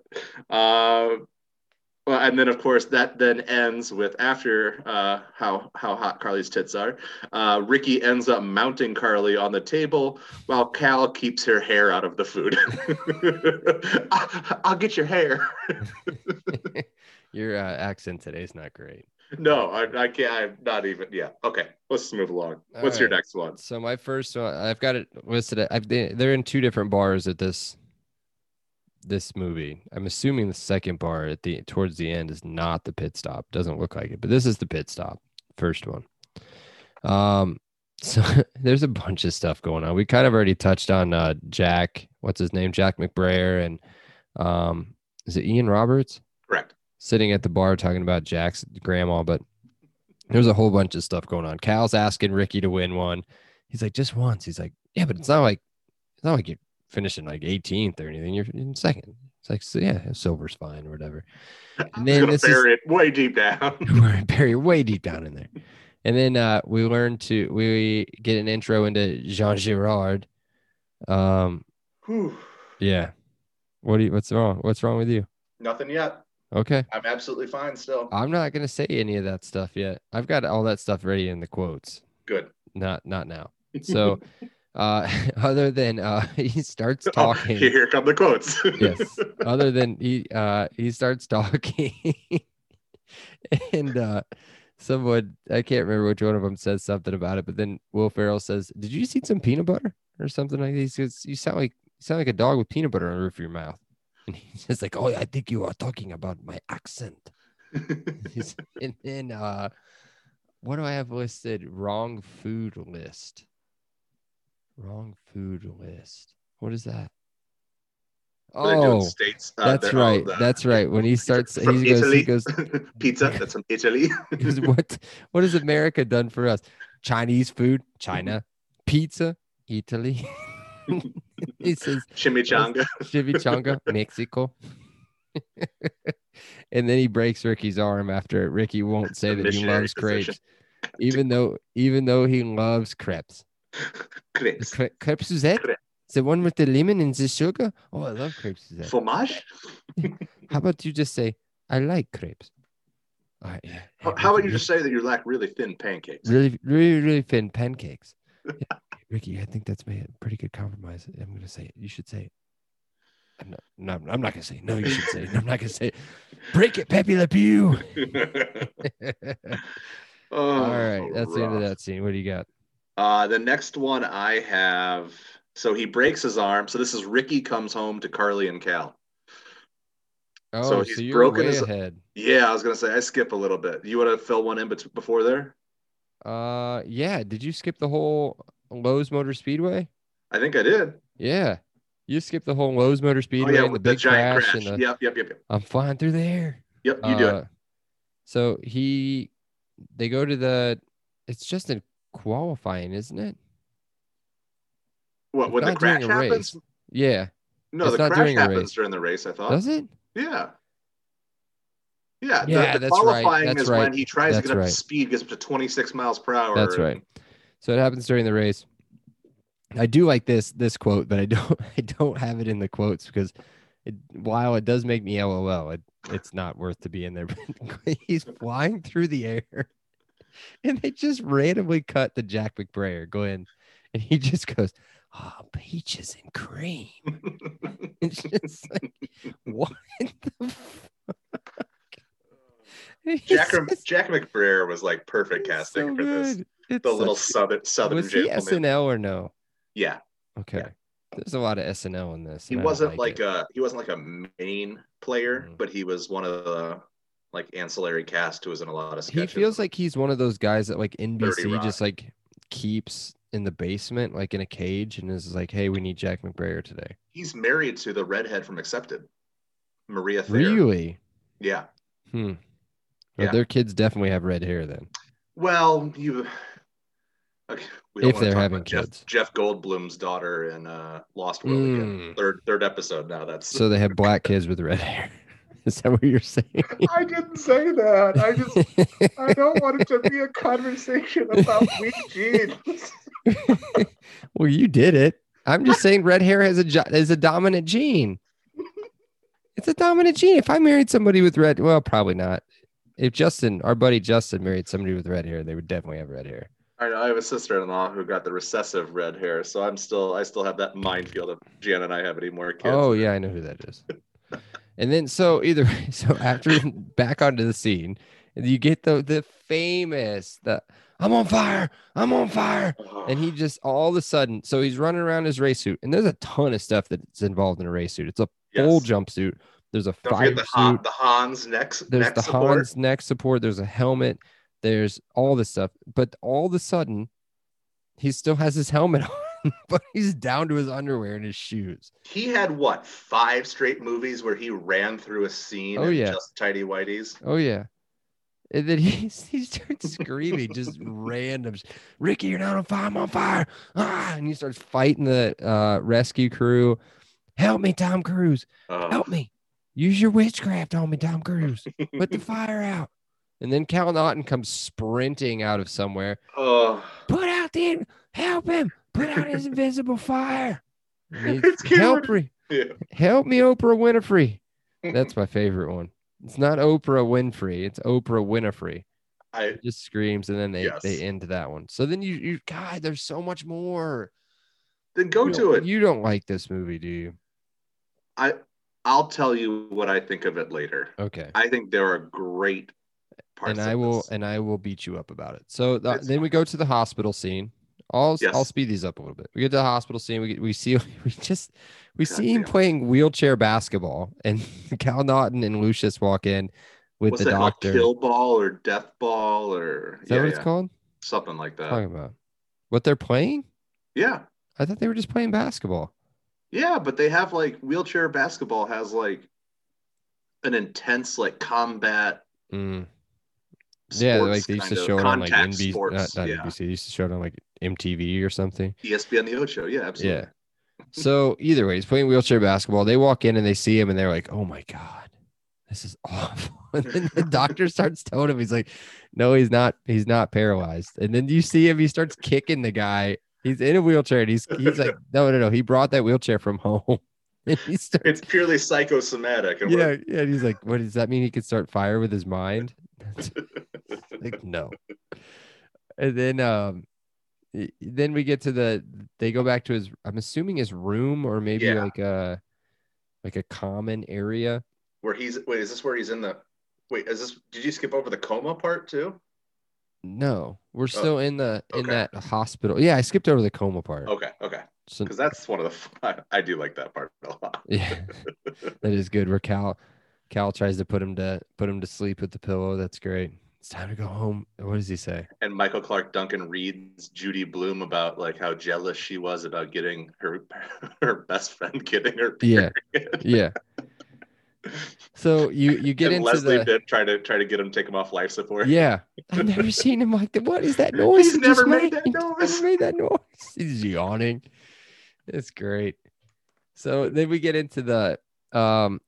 Uh, well, and then of course that then ends with after uh, how how hot Carly's tits are. Uh, Ricky ends up mounting Carly on the table while Cal keeps her hair out of the food. [laughs] I'll, I'll get your hair. [laughs] Your uh, accent today is not great. No, I, I can't. I'm not even. Yeah. Okay. Let's move along. All What's your right. next one? So my first one, I've got it listed. I've they're in two different bars at this this movie. I'm assuming the second bar at the towards the end is not the pit stop. Doesn't look like it, but this is the pit stop. First one. Um, [laughs] so there's a bunch of stuff going on. We kind of already touched on uh Jack. What's his name? Jack McBrayer and um, is it Ian Roberts? Correct. sitting at the bar talking about Jack's grandma, but there's a whole bunch of stuff going on. Cal's asking Ricky to win one. He's like, just once. He's like, yeah, but it's not like it's not like you're finishing like 18th or anything. You're in second. It's like, so yeah, silver's fine or whatever. [laughs] And then this is bury it way deep down. [laughs] we're way deep down in there. And then uh, we learn to we get an intro into Jean Girard. Um, Whew. yeah. What do you? What's wrong? What's wrong with you? Nothing yet. Okay. I'm absolutely fine still. I'm not gonna say any of that stuff yet. I've got all that stuff ready in the quotes. Good. Not not now. [laughs] So uh [laughs] other than uh [laughs] he starts talking. [laughs] Oh, talking. here come the quotes. yes. Other than he uh he starts talking and uh someone I can't remember which one of them says something about it, but then Will Ferrell says, "Did you eat some peanut butter or something like this?" He says, "You sound like you sound like a dog with peanut butter on the roof of your mouth." And he's just like, "Oh, I think you are talking about my accent." And then uh, what do I have listed? Wrong food list. Wrong food list. What is that? Oh, states. uh, that's right. the- That's right. When he [laughs] starts, he from goes, he goes, [laughs] pizza. That's from Italy. [laughs] Goes, what what has America done for us? Chinese food, China, pizza, Italy. he says Chimichanga. chimichanga, Mexico. and then he breaks Ricky's arm after Ricky won't say that he loves crepes, even though even though he loves crepes. [laughs] Crepes. Cre- crepe Suzette, Crepe. the one with the lemon and the sugar. Oh, I love crepe Suzette. Fromage. [laughs] How about you just say I like crepes? All right. yeah, How, how about you just say that you like really thin pancakes? really, really, really thin pancakes. Yeah, [laughs] Ricky, I think that's made a pretty good compromise. I'm gonna say it. You should say it. I'm not. No, I'm not gonna say. It. No, you should say. It. I'm not gonna say. It. Break it, Pepe Le Pew. oh, All right, that's the end of that scene. What do you got? Uh, the next one I have. So he breaks his arm. So this is Ricky comes home to Carly and Cal. Oh, So so, he's you're broken his- ahead. Yeah, I was gonna say I skip a little bit. You want to fill one in bet- before there? Uh, yeah. Did you skip the whole Lowe's Motor Speedway? I think I did. Yeah, you skipped the whole Lowe's Motor Oh Speedway yeah, and the the big giant crash, crash. the. Yep, yep, yep, yep. I'm flying through the air. Yep, you do it. Uh, So he, they go to the. It's just in qualifying, isn't it? What when the crash happens? race. Yeah. No, It's the not crash happens during the race. I thought. Does it? Yeah. Yeah, the- Yeah, the, that's right, qualifying that's is right, when he tries that's to get up right. to speed, gets up to 26 miles per hour. That's and- right. So it happens during the race. I do like this this quote, but I don't [laughs] I don't have it in the quotes because it, while it does make me LOL, it, it's not worth to be in there. [laughs] But he's flying through the air, [laughs] and they just randomly cut to Jack McBrayer go in, and he just goes, "Oh, peaches and cream." [laughs] It's just like, what the fuck? Jack, just- Jack McBrayer was like perfect casting so for this. It's The little such- southern southern was he gentleman. SNL or no? Yeah, Okay. There's a lot of SNL in this. he and I don't wasn't like, it. a he wasn't like a main player, Mhm. but he was one of the like ancillary cast who was in a lot of he feels like he's one of those guys that like NBC just like keeps in the basement, like in a cage, and is like, "Hey, we need Jack McBrayer today." he's married to the redhead from Accepted, Maria Thayer. Really? Yeah. Hmm. Well, Yeah. their kids definitely have red hair then. Well, you. Okay, we If they're having about Jeff, kids. Jeff Goldblum's daughter in uh, Lost World again. Mm. Third third episode now. That's. So they have black kids with red hair. Is that what you're saying? I didn't say that. I just I don't want it to be a conversation about weak genes. [laughs] well, you did it. I'm just saying red hair has a is a dominant gene. It's a dominant gene. If I married somebody with red, well, probably not. If Justin, our buddy Justin, married somebody with red hair, they would definitely have red hair. I know I have a sister-in-law who got the recessive red hair, so I'm still I still have that minefield of Jan and I have any more kids. Oh yeah, I know who that is. And then so either way, [laughs] so after [laughs] [laughs] back onto the scene, you get the the famous the I'm on fire, I'm on fire. And he just all of a sudden so he's running around his race suit and there's a ton of stuff that's involved in a race suit. It's a yes. full jumpsuit. There's a Don't fire the, Han, the Hans neck, there's neck the support. hans neck support. There's a helmet. There's all this stuff. But all of a sudden he still has his helmet on [laughs] but he's down to his underwear and his shoes He had what five straight movies where he ran through a scene Oh, yeah. just tidy whiteys. oh yeah and then [laughs] he, he starts screaming just random ricky you're not on fire i'm on fire ah! and he starts fighting the uh, rescue crew help me tom cruise Oh, help me. Use your witchcraft on me, Tom Cruise. Put the fire out. And then Cal Naughton comes sprinting out of somewhere. [laughs] oh. Put out the help him. Put out his invisible fire. And [laughs] It's cute. help me. Yeah. Help me, Oprah Winfrey. [laughs] That's my favorite one. It's not Oprah Winfrey. It's Oprah Winfrey. I It just screams and then they, Yes. they end that one. So then you you God, there's so much more. then go You to it. You don't like this movie, do you? I I'll tell you what I think of it later. Okay. I think there are great parts. and I of will this. and I will beat you up about it. So the, It's then we go to the hospital scene. I'll Yes. I'll speed these up a little bit. We get to the hospital scene. We get, we see [laughs] we just we God see him damn. playing wheelchair basketball, and [laughs] Cal Naughton and Lucius walk in with What's the doctor. Kill ball or death ball or Is that yeah, what it's yeah, called? something like that. Talking about what they're playing? Yeah, I thought they were just playing basketball. yeah, but they have like wheelchair basketball has like an intense like combat. Mm. Yeah, like they used to show it on like NBC, sports. not, not yeah, NBC. They used to show it on like MTV or something. ESPN the Ocho. Yeah, absolutely. Yeah. So either way, he's playing wheelchair basketball. They walk in and they see him and they're like, "Oh my god, this is [laughs] awful." And then the doctor [laughs] starts telling him, he's like, "No, he's not. He's not paralyzed." And then you see him. He starts kicking the guy. He's in a wheelchair and he's he's like, [laughs] "No, no, no. He brought that wheelchair from home." Starts, It's purely psychosomatic. and yeah, yeah. And he's like, "What does that mean? He could start fire with his mind?" like no and then um then we get to the they go back to his i'm assuming his room or maybe Yeah. like a like a common area where he's wait, is this where he's in the? Wait, is this? Did you skip over the coma part too? no we're oh, still in the in okay. that hospital yeah i skipped over the coma part Okay, okay, so, because that's one of the. [laughs] I, I do like that part a lot. yeah [laughs] that is good where cal cal tries to put him to put him to sleep with the pillow that's great it's time to go home what does he say and Michael Clarke Duncan reads Judy Blume about like how jealous she was about getting her [laughs] her best friend getting her. yeah period. yeah so you you [laughs] get and into Leslie the did try to try to get him take him off life support. Yeah, I've never [laughs] seen him like that. What is that noise? He's never just made that Never noise. made that noise. He's yawning. It's great. So then we get into the um,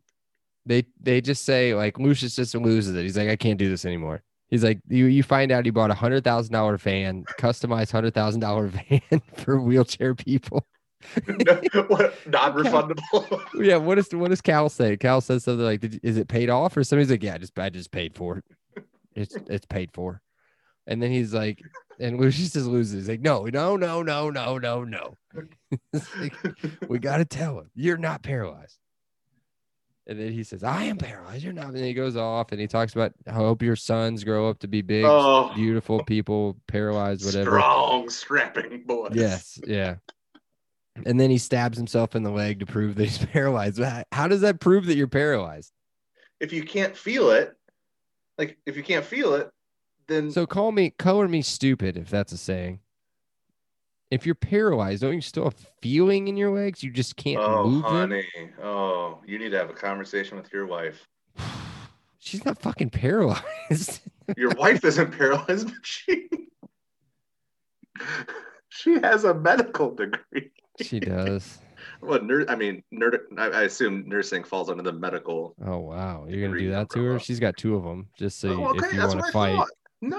they they just say like Lucius just loses it. He's like, I can't do this anymore. He's like, you you find out he bought a hundred thousand dollar van, customized hundred thousand dollar [laughs] van for wheelchair people. [laughs] non-refundable. [laughs] Yeah, what is what does Cal say? Cal says something like, Did, "Is it paid off?" Or somebody's like, "Yeah, I just I just paid for it. It's it's paid for." And then he's like, and Lucius just loses. He's like, "No, no, no, no, no, no, no. Like, we got to tell him you're not paralyzed." And then he says, "I am paralyzed. You're not." And then he goes off and he talks about, "I hope your sons grow up to be big, oh, beautiful people, paralyzed, whatever." strong, strapping boys. Yes, yeah. And then he stabs himself in the leg to prove that he's [laughs] paralyzed. How does that prove that you're paralyzed? If you can't feel it, like if you can't feel it, then So call me, color me stupid if that's a saying. If you're paralyzed, don't you still have feeling in your legs? You just can't oh, move them. honey, oh, you need to have a conversation with your wife. [sighs] She's not fucking paralyzed. [laughs] Your wife isn't paralyzed, but she [laughs] she has a medical degree. she does. [laughs] Well, nur- I mean, nerd. I, assume nursing falls under the medical. Oh wow, you're gonna do that to her? She's got two of them. Just so Oh, if you want to fight, you want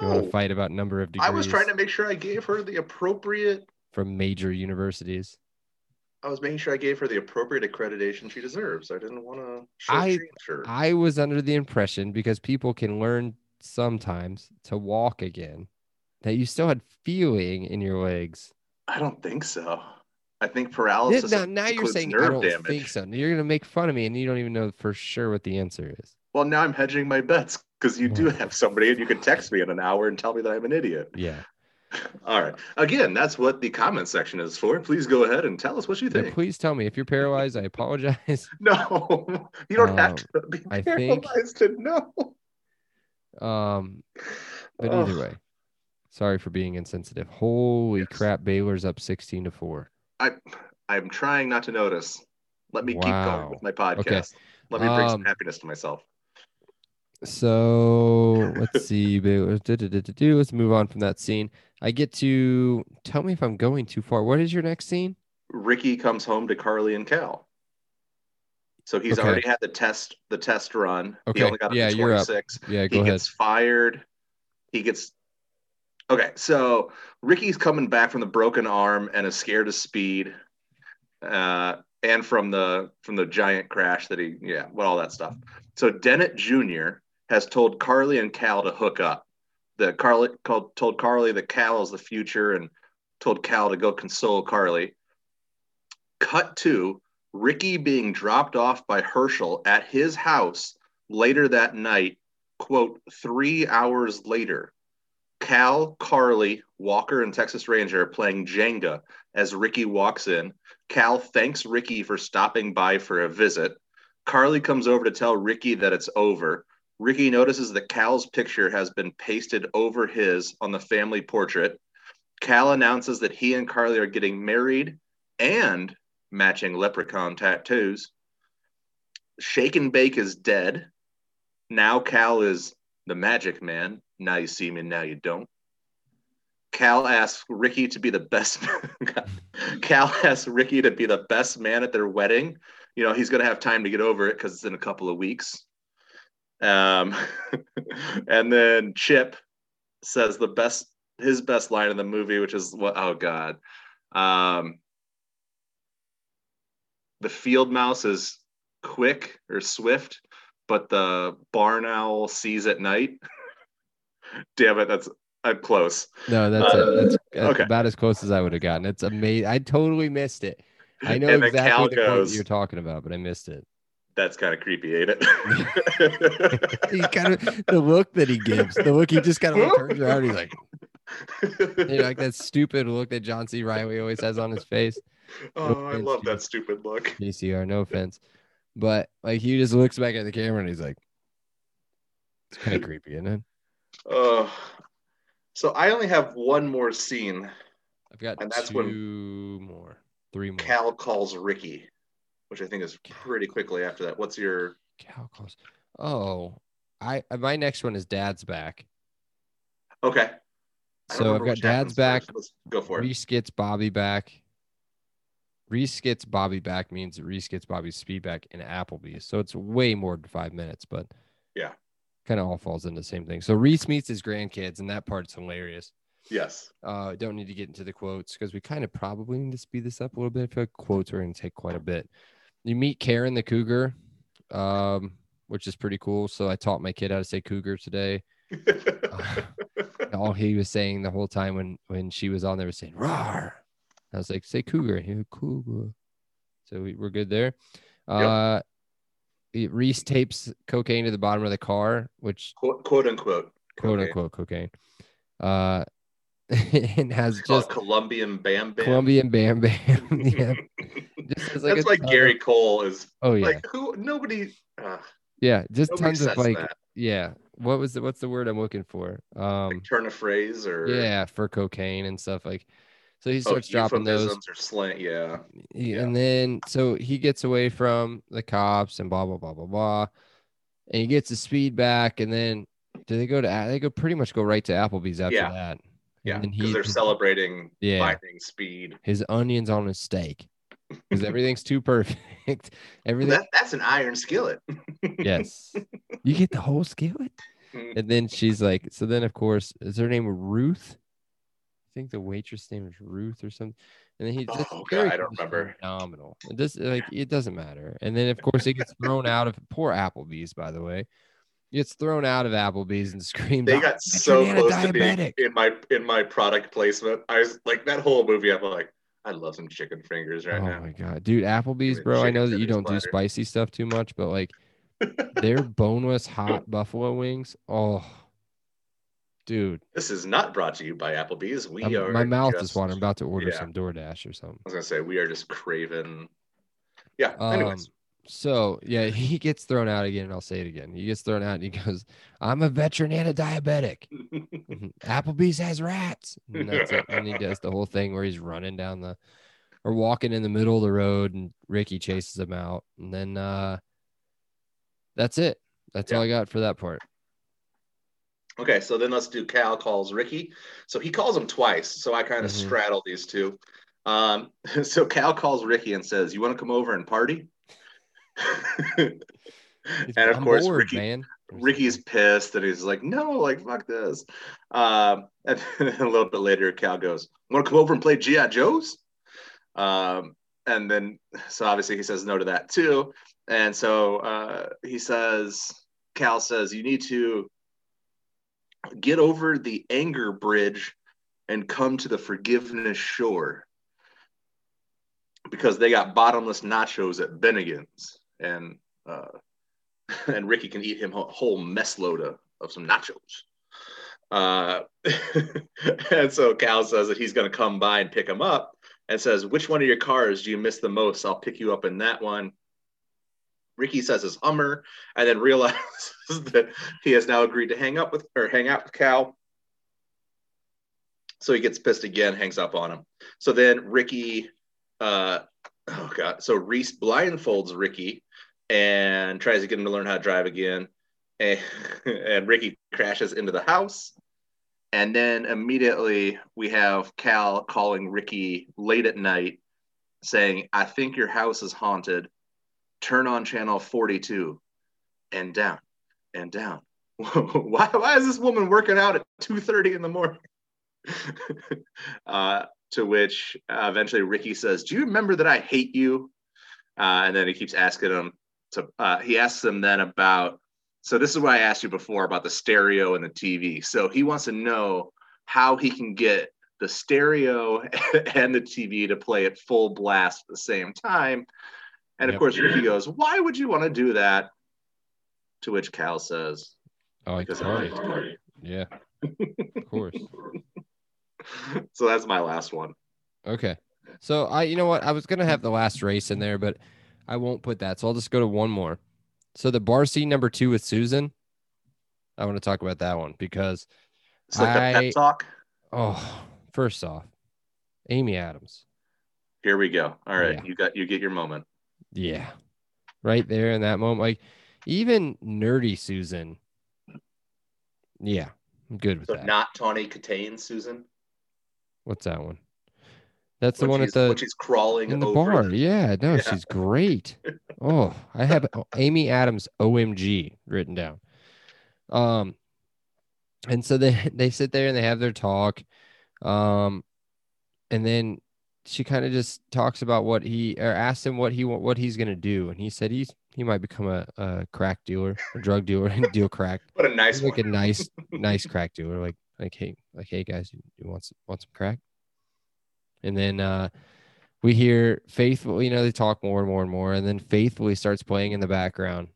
No, to fight about number of degrees I was trying to make sure I gave her the appropriate. From major universities. I was making sure I gave her the appropriate accreditation she deserves. I didn't want to I- her. I was under the impression because people can learn sometimes to walk again that you still had feeling in your legs. I don't think so. I think paralysis. now, now you're saying I don't damage. think so. You're gonna make fun of me, and you don't even know for sure what the answer is. Well, now I'm hedging my bets because you do have somebody, and you can text me in an hour and tell me that I'm an idiot. Yeah. [laughs] All right. Again, that's what the comment section is for. Please go ahead and tell us what you think. please tell me if you're paralyzed. I apologize. [laughs] No, you don't have Um, to be I think- paralyzed to know. Um, but either way, sorry for being insensitive. Holy Yes. crap! Baylor's up sixteen to four. I, I'm trying not to notice. Let me keep going with my podcast. Okay. Let me bring some Um, happiness to myself. So let's see. Let's move on from that scene. I get to tell me if I'm going too far. What is your next scene? Ricky comes home to Carly and Cal. So he's Okay. already had the test, the test run. Okay. He only got Yeah, you're up. 26. Yeah, he go ahead. gets fired. He gets okay. So Ricky's coming back from the broken arm and is scared of speed, uh, and from the from the giant crash that he yeah, well all that stuff. So Dennit Jr. has told Carly and Cal to hook up. The Carly called told Carly that Cal is the future and told Cal to go console Carly. Cut to Ricky being dropped off by Herschel at his house later that night quote, three hours later, Cal, Carly, Walker, and Texas Ranger are playing Jenga as Ricky walks in. Cal thanks Ricky for stopping by for a visit. Carly comes over to tell Ricky that it's over. Ricky notices that Cal's picture has been pasted over his on the family portrait. Cal announces that he and Carly are getting married and matching leprechaun tattoos. Shake and Bake is dead. Now Cal is the magic man. Now you see me, now you don't. Cal asks Ricky to be the best. [laughs] Cal asks Ricky to be the best man at their wedding. You know, he's going to have time to get over it because it's in a couple of weeks. Um, [laughs] and then Chip says the best, his best line in the movie, which is what? Oh God, um, the field mouse is quick or swift, but the barn owl sees at night. [laughs] Damn it, that's I'm close. No, that's, uh, That's, that's okay. about as close as I would have gotten. It's amazing. I totally missed it. I know exactly the goes, you're talking about, but I missed it that's kind of creepy, ain't it? [laughs] he kind of the look that he gives, the look he just kind of like turns around. He's like, [laughs] you know, like that stupid look that John C. Reilly always has on his face. [laughs] Oh, no I love that stupid look. PCR, no offense, but like he just looks back at the camera and he's like, it's kind of creepy, isn't it? Uh, so I only have one more scene. I've got and that's two when more, three more. Cal calls Ricky which I think is pretty quickly after that. What's your cow calls? Oh, I my next one is Dad's back. Okay. So I've got Dad's back. Let's go for it. Reese gets Bobby back. Reese gets Bobby back means Reese gets Bobby's speed back in Applebee's. So it's way more than five minutes, but yeah, kind of all falls into the same thing. So Reese meets his grandkids, and that part's hilarious. Yes. Uh, don't need to get into the quotes because we kind of probably need to speed this up a little bit. I feel like quotes are going to take quite a bit you meet Karen the cougar, um, which is pretty cool. So I taught my kid how to say cougar today. uh, [laughs] all he was saying the whole time when when she was on there was saying "rar." I was like, "Say cougar." He cougar. So we, are good there. Uh, Reese tapes cocaine to the bottom of the car, which quote, quote unquote quote cocaine. unquote cocaine. Uh, [laughs] and has it's just Colombian Bam Bam. Colombian Bam Bam. [laughs] yeah. [laughs] Just like That's like Gary of, Cole is. Oh yeah. Like who? Nobody. Uh, yeah, just tons of like. That. Yeah. What was the what's the word I'm looking for? Um, like turn a phrase or yeah for cocaine and stuff like. So he oh, starts oh, dropping those. Or slant, yeah. yeah. And then so he gets away from the cops and blah blah blah blah blah, and he gets his speed back. And then do they go to? They go pretty much go right to Applebee's after yeah. that. Yeah, because they're celebrating yeah. finding speed. His onions on his steak [laughs] because everything's too perfect. [laughs] Everything that, that's an iron skillet. [laughs] yes, you get the whole skillet. Mm-hmm. And then she's like, so then of course, is her name Ruth? I think the waitress name is Ruth or something. And then he just oh, God, I don't remember. Phenomenal. It does like it doesn't matter. And then of course it gets thrown out of poor Applebee's, by the way gets thrown out of Applebee's and screamed. They got so close to being in my in my product placement. I was like that whole movie. I'm like, I love some chicken fingers right oh now. Oh my god, dude, Applebee's, bro. I know that you don't do spicy stuff too much, but like [laughs] their boneless hot buffalo wings. Oh, dude. This is not brought to you by Applebee's. We I'm, are. My mouth just, is watering. I'm about to order yeah. some DoorDash or something. I was gonna say we are just craving. Yeah. Anyways. Um, so yeah, [laughs] he gets thrown out again, and I'll say it again. He gets thrown out, and he goes, "I'm a veteran and a diabetic. [laughs] Applebee's has rats." And that's it. And he does the whole thing where he's running down the, or walking in the middle of the road, and Ricky chases him out, and then uh, that's it. That's yeah. all I got for that part. Okay, so then let's do Cal calls Ricky. So he calls him twice. So I kind of mm-hmm. straddle these two. Um, [laughs] so Cal calls Ricky and says, "You want to come over and party?" [laughs] and of I'm course, bored, Ricky, man. Ricky's pissed and he's like, no, like, fuck this. Um, [laughs] and a little bit later, Cal goes, want to come over and play G.I. Joe's? Um, and then, so obviously he says no to that too. And so uh, he says, Cal says, you need to get over the anger bridge and come to the forgiveness shore because they got bottomless nachos at Bennigan's and uh, [laughs] and Ricky can eat him a whole mess load of, of some nachos. Uh, [laughs] and so Cal says that he's going to come by and pick him up and says, Which one of your cars do you miss the most? I'll pick you up in that one. Ricky says his Hummer and then realizes [laughs] that he has now agreed to hang up with or hang out with Cal. So he gets pissed again, hangs up on him. So then Ricky, uh, oh God. So Reese blindfolds Ricky and tries to get him to learn how to drive again. And, [laughs] and Ricky crashes into the house. And then immediately we have Cal calling Ricky late at night saying, I think your house is haunted. Turn on channel 42 and down and down. [laughs] why, why is this woman working out at 2.30 in the morning? [laughs] uh, to which uh, eventually Ricky says, Do you remember that I hate you? Uh, and then he keeps asking him to, uh, he asks him then about so this is what I asked you before about the stereo and the TV. So he wants to know how he can get the stereo [laughs] and the TV to play at full blast at the same time. And of yep. course, Ricky goes, "Why would you want to do that?" To which Cal says, "Oh, I party. Yeah, of course." [laughs] so that's my last one. Okay. So I, you know what, I was gonna have the last race in there, but I won't put that. So I'll just go to one more. So the bar scene number two with Susan, I want to talk about that one because it's like I, pep talk. Oh, first off, Amy Adams. Here we go. All right, yeah. you got you get your moment. Yeah, right there in that moment, like even nerdy Susan. Yeah, I'm good with so that. Not Tawny Kitaen, Susan. What's that one? That's the one at the when she's crawling in the bar. Yeah, no, yeah. she's great. [laughs] oh, I have Amy Adams OMG written down. Um, and so they they sit there and they have their talk, um, and then she kind of just talks about what he or asked him what he what he's gonna do, and he said he's he might become a, a crack dealer, a drug dealer, and deal crack. [laughs] What a nice, like a nice, [laughs] nice crack dealer. Like like hey, like hey guys, you, you want some, want some crack? And then uh, we hear Faithful, you know, they talk more and more and more. And then Faithfully starts playing in the background.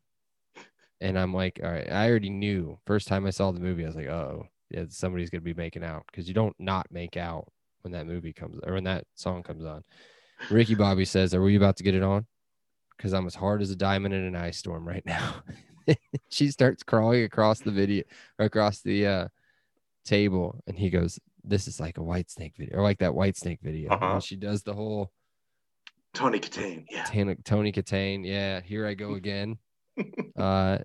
And I'm like, all right, I already knew first time I saw the movie, I was like, oh, yeah, somebody's going to be making out because you don't not make out when that movie comes or when that song comes on. Ricky Bobby says, Are we about to get it on? Because I'm as hard as a diamond in an ice storm right now. [laughs] she starts crawling across the video, across the uh, table, and he goes, this is like a Whitesnake video or like that Whitesnake video. Uh-huh. she does the whole Tawny Kitaen, yeah. Tawny, Tawny Kitaen, yeah. Here I go [laughs] again. uh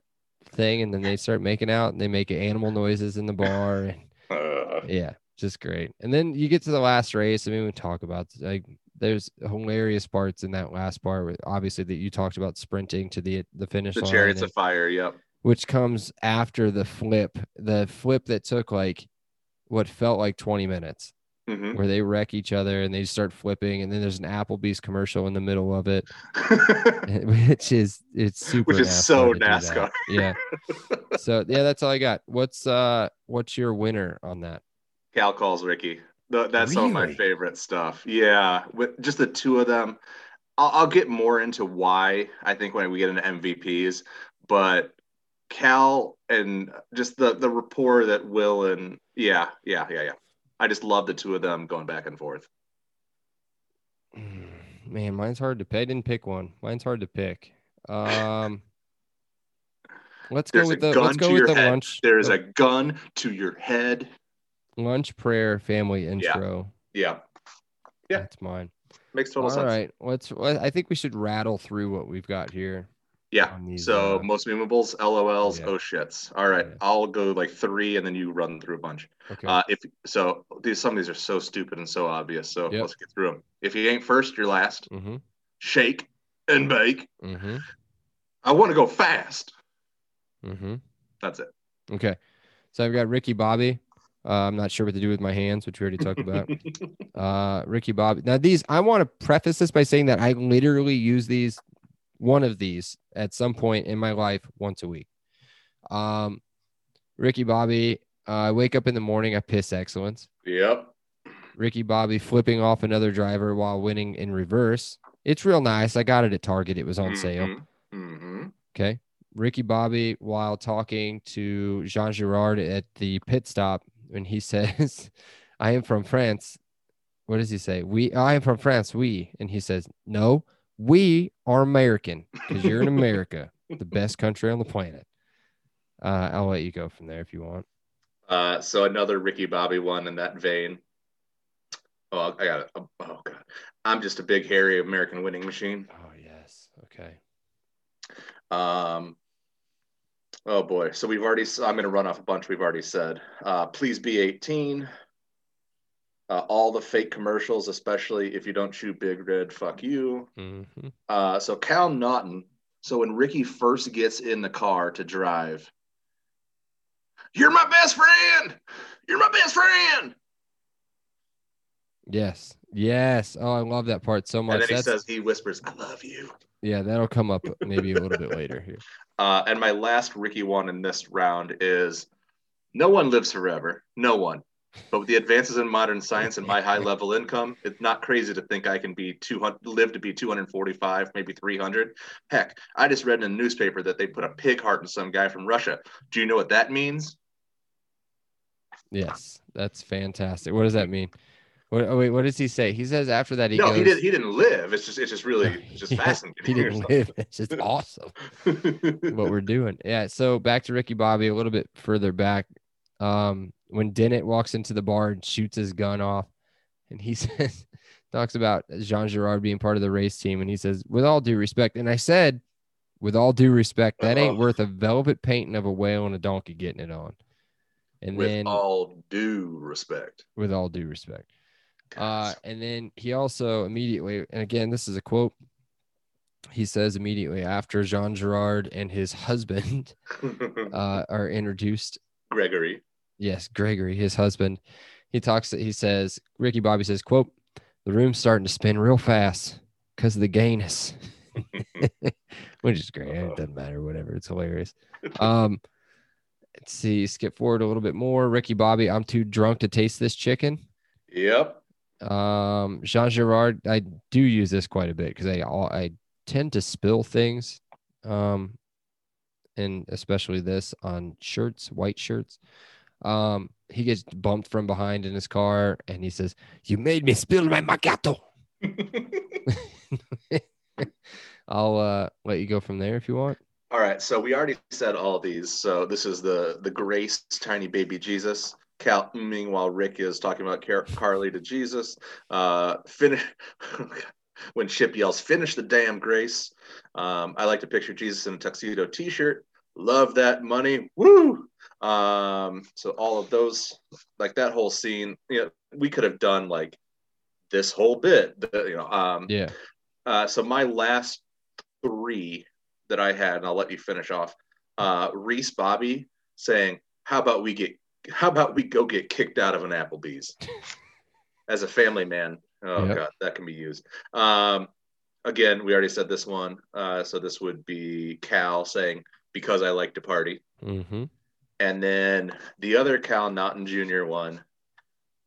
thing, and then they start making out and they make animal noises in the bar. And, uh, yeah, just great. And then you get to the last race. I mean, we talk about like there's hilarious parts in that last part. Obviously, that you talked about sprinting to the the finish the line. The chariots of fire. Yep. Which comes after the flip, the flip that took like what felt like 20 minutes mm-hmm. where they wreck each other and they start flipping and then there's an applebee's commercial in the middle of it. [laughs] [laughs] Which is it's super which is so nascar. Yeah. [laughs] So yeah that's all i got. What's uh what's your winner on that? Cal calls ricky. That's really? of my favorite stuff. Yeah with just the two of them. I'll, I'll get more into why i think when we get into mvps but Cal and just the the rapport that Will and yeah, yeah, yeah, yeah. I just love the two of them going back and forth. Man, mine's hard to pick. I didn't pick one. Mine's hard to pick. Um, [laughs] let's There's go with the let's go with the head. lunch. There's a gun to your head. Lunch prayer family intro. Yeah. Yeah. That's mine. Makes total All sense. All right. Let's I think we should rattle through what we've got here. Yeah. These, so uh, most memeables, LOLs, yeah. oh shits. All right, yeah. I'll go like three, and then you run through a bunch. Okay. Uh, if so, these some of these are so stupid and so obvious. So yep. let's get through them. If you ain't first, you're last. Mm-hmm. Shake and bake. Mm-hmm. I want to go fast. Mm-hmm. That's it. Okay. So I've got Ricky Bobby. Uh, I'm not sure what to do with my hands, which we already talked about. [laughs] uh, Ricky Bobby. Now these, I want to preface this by saying that I literally use these one of these at some point in my life once a week. Um, Ricky Bobby, uh, I wake up in the morning, I piss excellence. Yep. Ricky Bobby flipping off another driver while winning in reverse. It's real nice. I got it at Target. It was on mm-hmm. sale. Mm-hmm. Okay. Ricky Bobby, while talking to Jean Girard at the pit stop, and he [laughs] says, I am from France. What does he say? We, I am from France. We, and he says, No, we are American because you're in America, the best country on the planet. Uh, I'll let you go from there if you want. Uh, so another Ricky Bobby one in that vein. Oh, I got it. Oh, oh God, I'm just a big hairy American winning machine. Oh yes, okay. Um, oh boy. So we've already. I'm going to run off a bunch we've already said. Uh, please be 18. Uh, all the fake commercials, especially if you don't chew big red, fuck you. Mm-hmm. Uh, so Cal Naughton. So when Ricky first gets in the car to drive, you're my best friend. You're my best friend. Yes, yes. Oh, I love that part so much. And then he That's, says, he whispers, I love you. yeah, that'll come up maybe a little bit later here. [laughs] Uh, and my last Ricky one in this round is no one lives forever. No one. But with the advances in modern science and my high level income, it's not crazy to think I can be 200, live to be 245, maybe 300. Heck, I just read in a newspaper that they put a pig heart in some guy from Russia. Do you know what that means? Yes, that's fantastic. What does that mean? What, oh, wait, what does he say? He says after that he no, goes. he did. He didn't live. It's just. It's just really. [laughs] It's just Yeah, fascinating. He didn't live. It's just awesome [laughs] what we're doing. Yeah. So back to Ricky Bobby a little bit further back. Um, when Dennit walks into the bar and shoots his gun off, and he [laughs] says, talks about Jean Girard being part of the race team, and he says, with all due respect, and I said, with all due respect, that ain't worth a velvet painting of a whale and a donkey getting it on. And then, With then, all due respect. with all due respect. Uh, and then he also immediately, and again, this is a quote. He says immediately after Jean Girard and his husband [laughs] uh, are introduced. Gregory. Yes, Gregory, his husband. He talks. He says, Ricky Bobby says, "quote The room's starting to spin real fast because of the gayness," [laughs] [laughs] which is great. It doesn't matter, whatever. It's hilarious. Um, let's see. Skip forward a little bit more. Ricky Bobby, I'm too drunk to taste this chicken. Yep. Um, Jean Girard, I do use this quite a bit because I all I tend to spill things, um, and especially this on shirts, white shirts. Um, he gets bumped from behind in his car, and he says, "You made me spill my macchiato." [laughs] [laughs] I'll uh let you go from there if you want. All right, so we already said all these. So this is the the Grace tiny baby Jesus. Cal, meanwhile, Rick is talking about Car- Carly to Jesus. Uh, finish [laughs] when Chip yells, "Finish the damn Grace." Um, I like to picture Jesus in a tuxedo T-shirt. Love that money, woo! Um, so all of those, like that whole scene, you know, we could have done like this whole bit. You know, um, Yeah. uh, so my last three that I had, and I'll let you finish off. Uh, Reese Bobby saying, "How about we get? How about we go get kicked out of an Applebee's?" [laughs] As a family man, oh Yep. god, that can be used. Um, again, we already said this one, uh, so this would be Cal saying, "Because I like to party." Mm-hmm. And then the other Cal Naughton Jr. one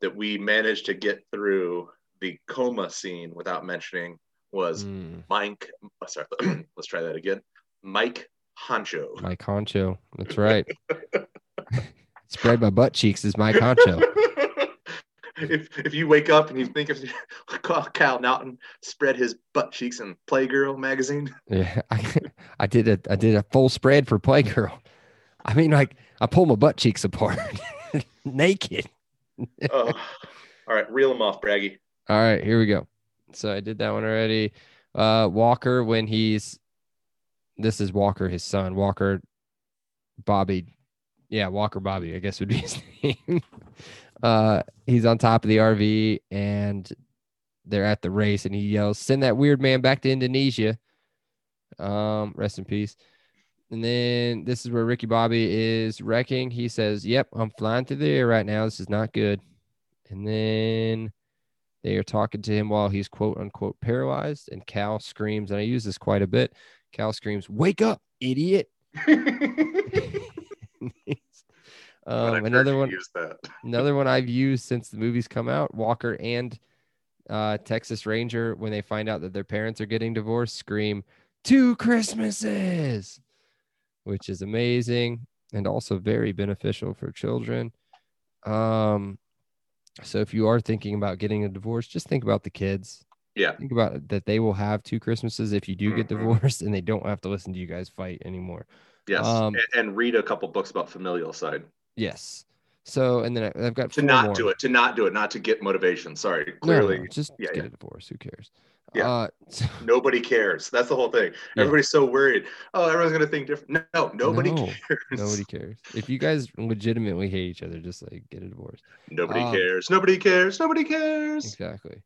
that we managed to get through the coma scene without mentioning was Mm, Mike. oh, sorry, [clears throat] let's try that again. Mike Honcho. Mike Honcho. That's right. [laughs] Spread my butt cheeks is Mike Honcho. [laughs] if, if you wake up and you think of [laughs] Cal Naughton spread his butt cheeks in Playgirl magazine, Yeah, I, I did a I did a full spread for Playgirl. I mean, like I pull my butt cheeks apart, [laughs] naked. oh, all right, reel him off, Braggy. All right, here we go. So I did that one already. Uh, Walker when he's this is Walker, his son. Walker, Bobby, yeah, Walker Bobby, I guess would be [laughs] his name. uh, he's on top of the RV and they're at the race, and he yells, "Send that weird man back to Indonesia." Um, rest in peace. And then this is where Ricky Bobby is wrecking. He says, Yep, I'm flying through the air right now. This is not good. And then they are talking to him while he's quote unquote paralyzed. And Cal screams, and I use this quite a bit. Cal screams, Wake up, idiot. [laughs] [laughs] um, another one that. another [laughs] one I've used since the movie's come out. Walker and uh, Texas Ranger, when they find out that their parents are getting divorced, scream, Two Christmases. Which is amazing and also very beneficial for children. Um, so if you are thinking about getting a divorce, just think about the kids. Yeah. Think about that they will have two Christmases if you do get Mhm. divorced [laughs] and they don't have to listen to you guys fight anymore. Yes. Um, and, and read a couple books about familial side. Yes. So and then I- I've got To not more. do it. To not do it. Not to get motivation. Sorry. No, Clearly, no, just yeah, get yeah. a divorce. Who cares? Yeah. Uh, [laughs] nobody cares. That's the whole thing. Yeah. Everybody's so worried. Oh, everyone's gonna think different. No, nobody No, cares. nobody cares. If you guys legitimately hate each other, just like get a divorce. Nobody Um, cares. Nobody cares. Nobody cares. Exactly.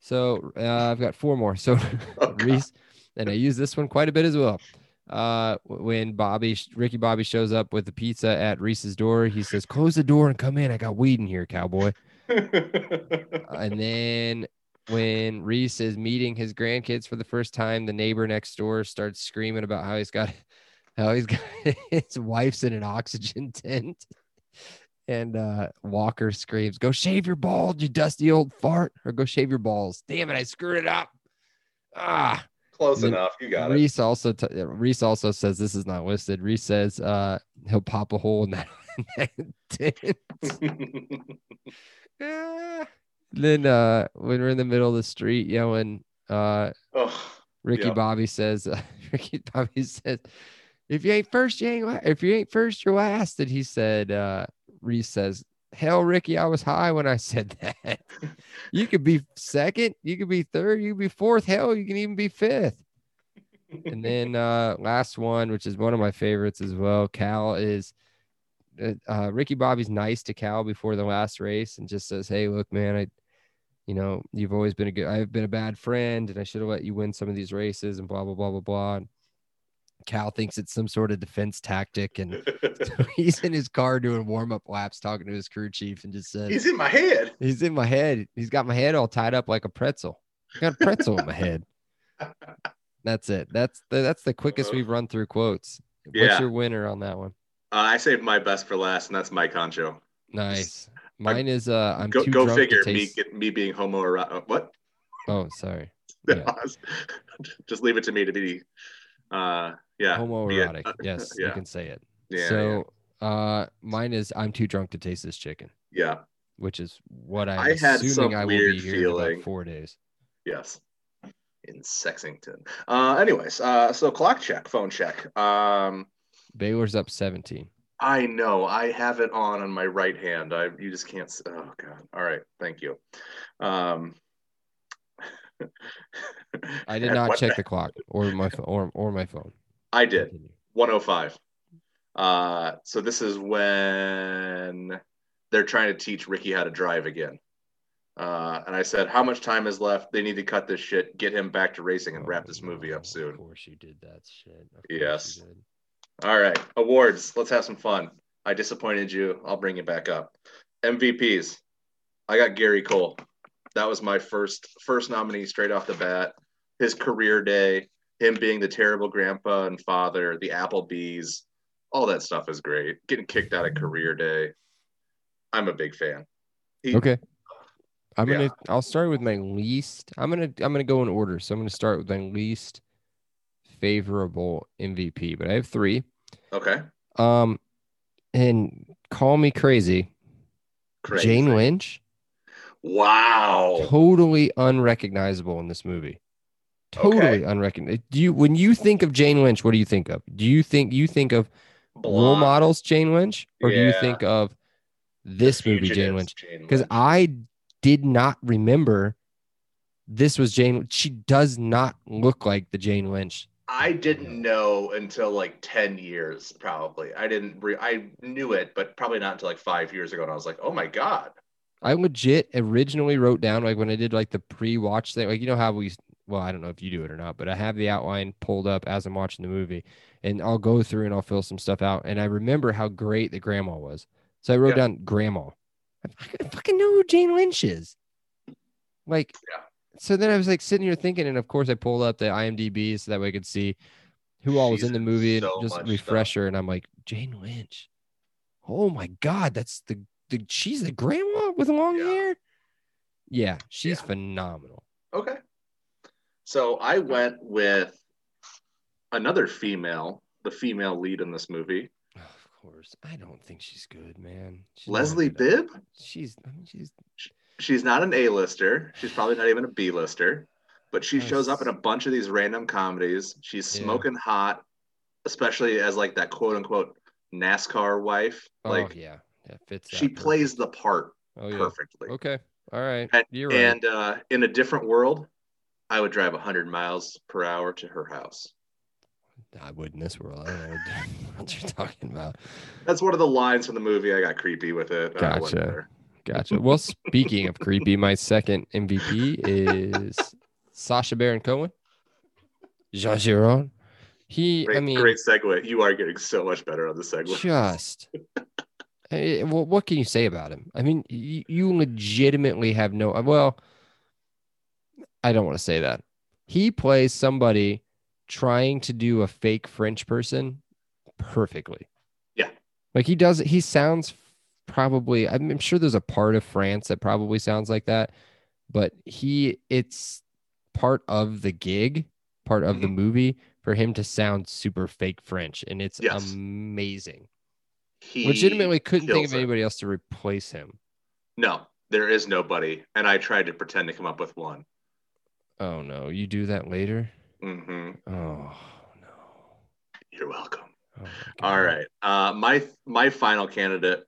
So uh, I've got four more. So [laughs] Oh, Reese, and I use this one quite a bit as well. Uh, when Bobby, Ricky Bobby shows up with the pizza at Reese's door, he says, "Close the door and come in. I got weed in here, cowboy." [laughs] and then when Reese is meeting his grandkids for the first time, the neighbor next door starts screaming about how he's got [laughs] how he's got [laughs] his wife's in an oxygen tent. And uh, Walker screams, Go shave your balls, you dusty old fart, or go shave your balls. Damn it, I screwed it up. Ah, Close enough. You got it. Reese also t- Reese also says this is not listed. Reese says uh, he'll pop a hole in that, [laughs] in that tent. Ah. Then uh when we're in the middle of the street yelling, uh oh, Ricky Yeah. Bobby says, uh, [laughs] Ricky Bobby says, if you ain't first, you ain't if you ain't first, you're last. And he said, uh Reese says, Hell, Ricky, I was high when I said [laughs] that. you could be second, you could be third, you could be fourth, hell, you can even be fifth. And then uh last one, which is one of my favorites as well. Cal is uh, uh, Ricky Bobby's nice to Cal before the last race and just says, "Hey, look, man, I, you know, you've always been a good. I've been a bad friend, and I should have let you win some of these races." And blah blah blah blah blah. And Cal thinks it's some sort of defense tactic, and [laughs] [laughs] he's in his car doing warm up laps, talking to his crew chief, and just said, He's in my head. "He's in my head. He's got my head all tied up like a pretzel. I got a pretzel in my head." [laughs] That's it. That's the, that's the quickest we've run through quotes. What's your winner on that one? Uh, I saved my best for last, and that's Mike Honcho. Nice. Mine is uh I'm go too go drunk figure. to Me taste. get, me being homoerotic. What? Oh, sorry. [laughs] Yeah. Just leave it to me to be. Uh, yeah. Homoerotic. Uh, Yes, [laughs] you yeah. can say it. Yeah. so uh mine is I'm too drunk to taste this chicken, yeah. which is what I'm I had assuming some I will weird be here in feeling. about four days. Yes. In Sexington. Uh, anyways, uh, so clock check, phone check. Um, Baylor's up 17. I know I have it on on my right hand. I you just can't. Oh God. All right. Thank you. Um, [laughs] I did not check the clock or my phone or, or my phone. I did. Continue. 105. Uh, so this is when they're trying to teach Ricky how to drive again. Uh, and I said, how much time is left? They need to cut this shit, get him back to racing, and wrap Oh, this movie up soon. Of course you did that shit. Yes. All right, awards. Let's have some fun. I disappointed you. I'll bring it back up. MVPs. I got Gary Cole. That was my first first nominee straight off the bat. His career day, him being the terrible grandpa and father, the Applebee's, all that stuff is great. Getting kicked out of career day. I'm a big fan. He- Okay. I'm Yeah. gonna I'll start with my least. I'm gonna I'm gonna go in order. So I'm gonna start with my least favorable MVP, but I have three. Okay. Um and call me crazy. Crazy. Jane Lynch, Wow. totally unrecognizable in this movie. Totally Okay. unrecognizable. Do you when you think of Jane Lynch, what do you think of? Do you think you think of role models Jane Lynch, or do you think of this The movie Jane Lynch? Because I did not remember this was Jane. She does not look like the Jane Lynch. I didn't know until like 10 years, probably. I didn't, re- I knew it, but probably not until like five years ago. And I was like, oh my God. I legit originally wrote down like when I did like the pre-watch thing, like you know how we well, I don't know if you do it or not, but I have the outline pulled up as I'm watching the movie and I'll go through and I'll fill some stuff out. And I remember how great the grandma was. So I wrote Yeah. down grandma. I fucking- fucking know who Jane Lynch is. Like, Yeah. So then I was like sitting here thinking, and of course I pulled up the IMDb so that way I could see who all was She's in the movie and so just much stuff. refresher. And I'm like, Jane Lynch. Oh my God, that's the, the she's the grandma with long Yeah. hair. Yeah, she's Yeah. phenomenal. Okay. So I went with another female the female lead in this movie. Of course. I don't think she's good, man. She's Leslie. Bibb. She's I mean, she's She's not an A-lister. She's probably not even a B-lister, but she Yes. shows up in a bunch of these random comedies. She's Yeah. smoking hot, especially as like that quote unquote NASCAR wife. oh Like yeah. Yeah, fits she that plays the part Oh yeah. perfectly. Okay. All right. And, You're right. and uh, in a different world, I would drive 100 miles per hour to her house. I would in this world. I don't know [laughs] what you're talking about. That's one of the lines from the movie. I got creepy with it. Gotcha. Gotcha. Well, speaking of creepy, my second MVP is Sacha Baron Cohen. Jean Girard. He, Great, I mean, great segue. You are getting so much better on the segue. just. Eh, well, what can you say about him? I mean, you, you legitimately have no. Well, I don't want to say that. He plays somebody trying to do a fake French person perfectly. Yeah. Like he does, he sounds probably, I'm sure there's a part of France that probably sounds like that, but he, it's part of the gig, part of the Mhm. movie for him to sound super fake French. And it's Yes. amazing. He Legitimately couldn't think of it. anybody else to replace him. No, there is nobody. And I tried to pretend to come up with one. Oh no, you do that later? Mm-hmm. Oh no. You're welcome. Oh, All right. Uh, my my final candidate.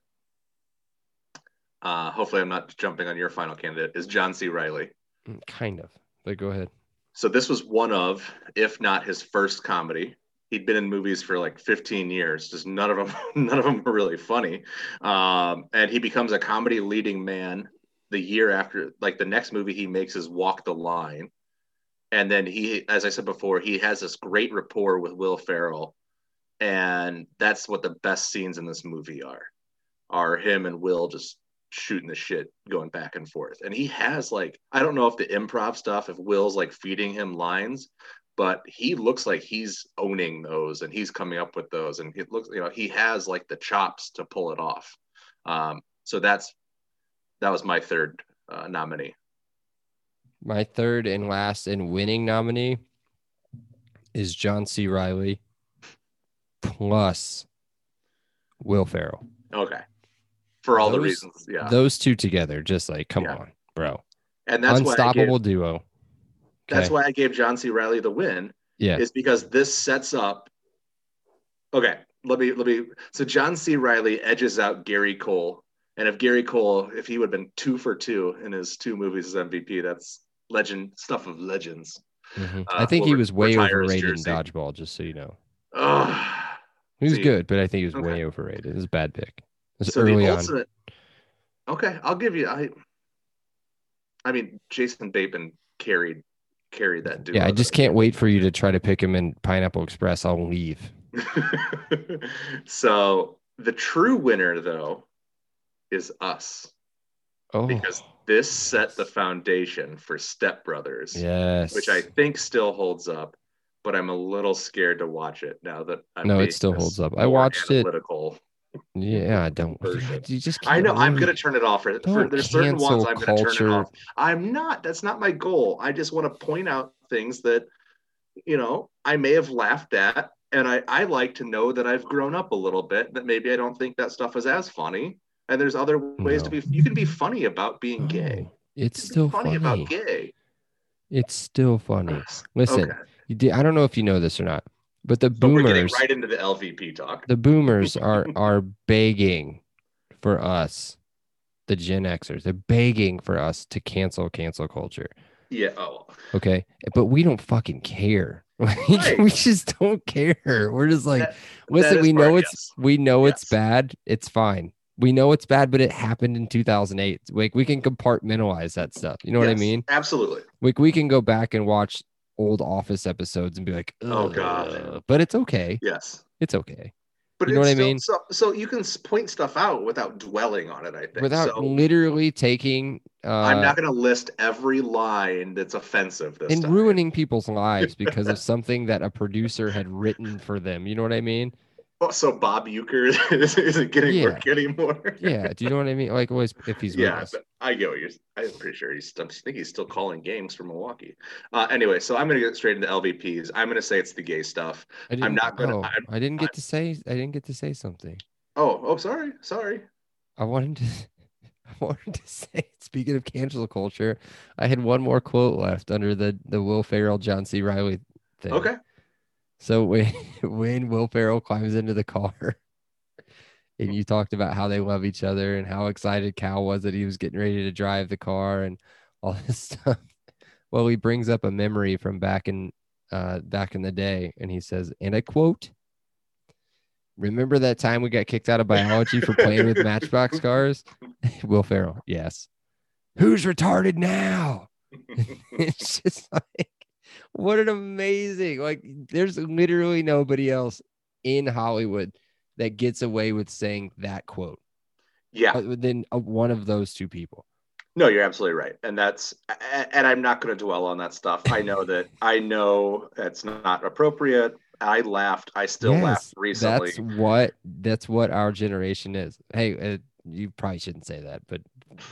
Uh, hopefully, I'm not jumping on your final candidate. Is John C. Reilly. Mm, Kind of. But go ahead. So this was one of, if not his first comedy. He'd been in movies for like 15 years. Just none of them, [laughs] none of them were really funny. Um, and he becomes a comedy leading man the year after. Like the next movie he makes is Walk the Line, and then he, as I said before, he has this great rapport with Will Ferrell, and that's what the best scenes in this movie are. Are him and Will just shooting the shit going back and forth. And he has like I don't know if the improv stuff if Will's like feeding him lines, but he looks like he's owning those and he's coming up with those and it looks you know he has like the chops to pull it off. Um, so that's that was my third uh, nominee. My third and last and winning nominee is John C. Reilly plus Will Ferrell. Okay. For all the reasons, yeah. Those two together, just like, come Yeah. on, bro. and that's Unstoppable gave, duo. that's Okay. why I gave John C. Reilly the win Yeah. is because this sets up okay let me let me so john c reilly edges out gary cole and if gary cole if he would have been two for two in his two movies as mvp that's legend stuff of legends Mhm. uh, I think he was way overrated in dodgeball, just so you know. Ugh. He was See, good, but I think he was okay. way overrated. It was a bad pick. So early the on. ultimate okay i'll give you i i mean jason bateman carried carried that dude Yeah, I just can't wait for you to try to pick him in Pineapple Express. I'll leave. [laughs] so the true winner though is us Oh, because this set the foundation for Step Brothers, yes. which I think still holds up, but I'm a little scared to watch it now that I'm No, it still holds up. I watched it. Yeah, I don't. version. [laughs] You just I know I'm gonna turn it off. For, for there's certain ones I'm gonna turn it off. I'm not. That's not my goal. I just want to point out things that you know I may have laughed at, and I I like to know that I've grown up a little bit. That maybe I don't think that stuff is as funny. And there's other ways to be. You can be funny about being gay. Oh, it's still funny, funny. about gay. It's still funny. [sighs] Listen, Okay. you did, I don't know if you know this or not, but the But we're getting boomers, right into the LVP talk. the boomers are [laughs] are begging for us, the Gen Xers. They're begging for us to cancel cancel culture. Yeah. Oh. Okay, but we don't fucking care. [laughs] Like, Right. we just don't care. We're just like, That- listen, that we know part, it's yes. we know it's bad. It's fine. We know it's bad, but it happened in 2008. Like we can compartmentalize that stuff. You know what I mean? Absolutely. Like we can go back and watch old Office episodes and be like, Oh, God. But it's okay. Yes. It's okay. But You know what I mean? So, so you can point stuff out without dwelling on it. I think. Without so, literally taking uh I'm not going to list every line that's offensive this and time. ruining people's lives because of something that a producer had written for them. You know what I mean? So Bob Uecker [laughs] isn't getting Yeah. work anymore. [laughs] Yeah, do you know what I mean? Like, always if he's yeah, but I get what you're. I'm pretty sure he's. I think he's still calling games for Milwaukee. Uh, anyway, so I'm gonna get straight into LVPs. I'm gonna say it's the gay stuff. I didn't, gonna- oh, I'm- I didn't get to say. I didn't get to say something. Oh, oh, sorry, sorry. I wanted to. [laughs] I wanted to say. Speaking of cancel culture, I had one more quote left under the the Will Ferrell John C. Reilly thing. Okay. So when [laughs] when Will Ferrell climbs into the car, [laughs] and you talked about how they love each other and how excited Cal was that he was getting ready to drive the car and [laughs] all this stuff. Well, he brings up a memory from back in uh, back in the day, and he says, and I quote. Remember that time we got kicked out of biology for playing with matchbox cars? Will Ferrell, yes. Who's retarded now? it's just like what an amazing like there's literally nobody else in hollywood that gets away with saying that quote Yeah. other than uh, one of those two people No, you're absolutely right, and that's. And I'm not going to dwell on that stuff. I know that. [laughs] I know that's not appropriate. I laughed. I still laughed recently. that's what that's what our generation is hey uh, you probably shouldn't say that but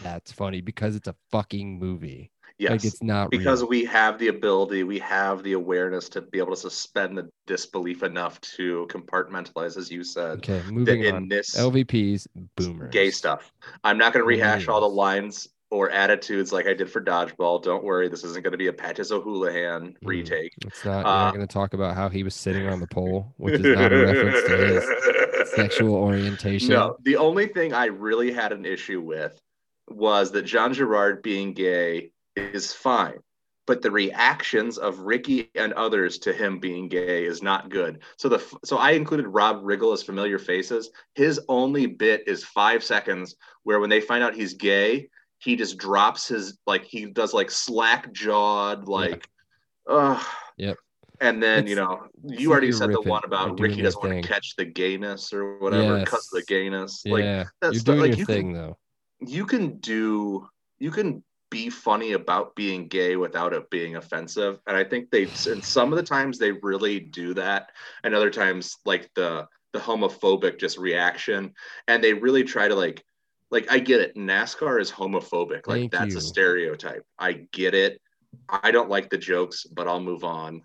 that's funny because it's a fucking movie yes. like it's not because real. we have the ability, we have the awareness to be able to suspend the disbelief enough to compartmentalize, as you said, okay moving in on this lvps boomers gay stuff. I'm not going to rehash all the lines or attitudes like I did for Dodgeball. Don't worry, this isn't going to be a Patches O'Houlihan Mhm. retake. it's not Uh, not going to talk about how he was sitting on the pole which is not a reference to his [laughs] sexual orientation. No, the only thing I really had an issue with was that John Girard being gay is fine, but the reactions of Ricky and others to him being gay is not good. So the so I included Rob Riggle as familiar faces. His only bit is five seconds where when they find out he's gay, he just drops his like he does like slack jawed like, ugh. Yep. And then you know you already said the one about Ricky doesn't want to catch the gayness or whatever because of the Yes. gayness. Like yeah, that's you're the- doing like, your you thing can, though. you can do you can be funny about being gay without it being offensive and i think they and some of the times they really do that and other times like the the homophobic just reaction and they really try to like like i get it nascar is homophobic like Thank that's you. a stereotype i get it i don't like the jokes but i'll move on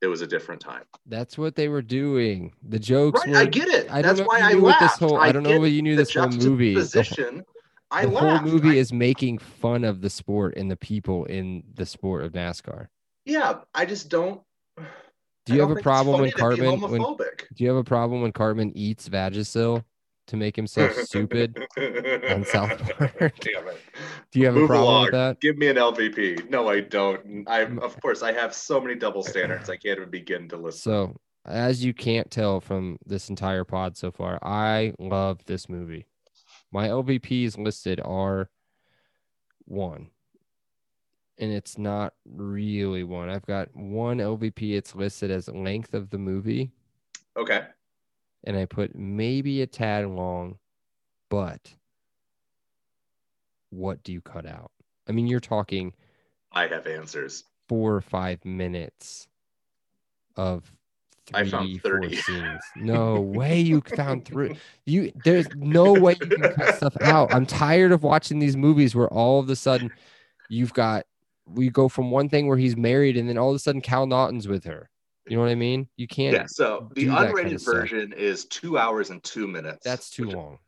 it was a different time That's what they were doing. The jokes right were. i get it I that's why i what this laughed whole. I don't know what you knew this whole movie. Juxtaposition. I love the whole movie I- is making fun of the sport and the people in the sport of NASCAR. Yeah, I just don't. Do you have a problem when Cartman? When, do you have a problem when Cartman eats Vagisil to make himself stupid? on South Park? Damn it. Do you have a problem along. with that? Give me an LVP. No, I don't. I of course I have so many double standards. I can't even begin to list. So, as you can't tell from this entire pod so far, I love this movie. My LVPs listed are one, and it's not really one. I've got one LVP. It's listed as length of the movie, Okay. and I put maybe a tad long, but what do you cut out? I mean, you're talking I have answers. four or five minutes of I three, found four 30. scenes. No way you found through [laughs] you there's no way you can cut stuff out. I'm tired of watching these movies where all of a sudden you've got we go from one thing where he's married and then all of a sudden Cal Naughton's with her. You know what I mean? You can't Yeah. So the unrated kinda stuff. version is two hours and two minutes. that's too long.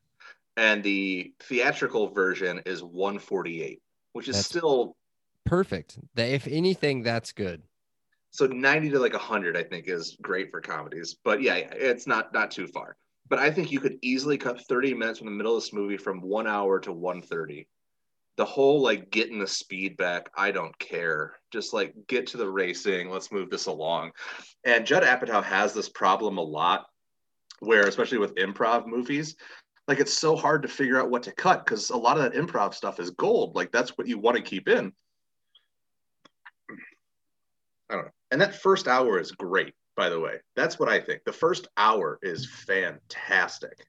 And the theatrical version is 148, which is That's- still Perfect. If anything, that's good. So 90 to like 100 i think is great for comedies. But yeah, yeah it's not not too far. But i think you could easily cut 30 minutes from the middle of this movie from one hour to 130 the whole like getting the speed back i don't care. Just like get to the racing. Let's move this along. And judd apatow has this problem a lot where especially with improv movies like it's so hard to figure out what to cut because a lot of that improv stuff is gold. Like that's what you want to keep in. I don't know. And that first hour is great, by the way. That's what I think. The first hour is fantastic.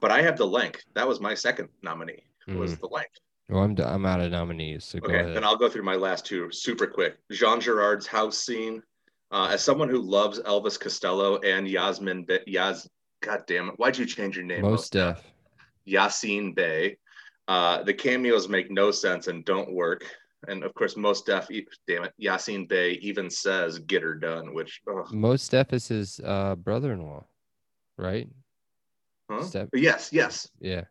But I have the length. That was my second nominee. Was the length. Well, I'm I'm out of nominees, so go Okay, ahead. then I'll go through my last two super quick. Jean Girard's house scene. Uh, as someone who loves Elvis Costello and Yasmin Be- Yas God damn it! Why'd you change your name? Mos Def. Yasin Bey. Uh, the cameos make no sense and don't work. And of course, Mos Def, e- damn it, Yasin Bey even says "get her done," which ugh, Mos Def is his uh, brother-in-law, right? huh? Step- yes, yes, Yeah.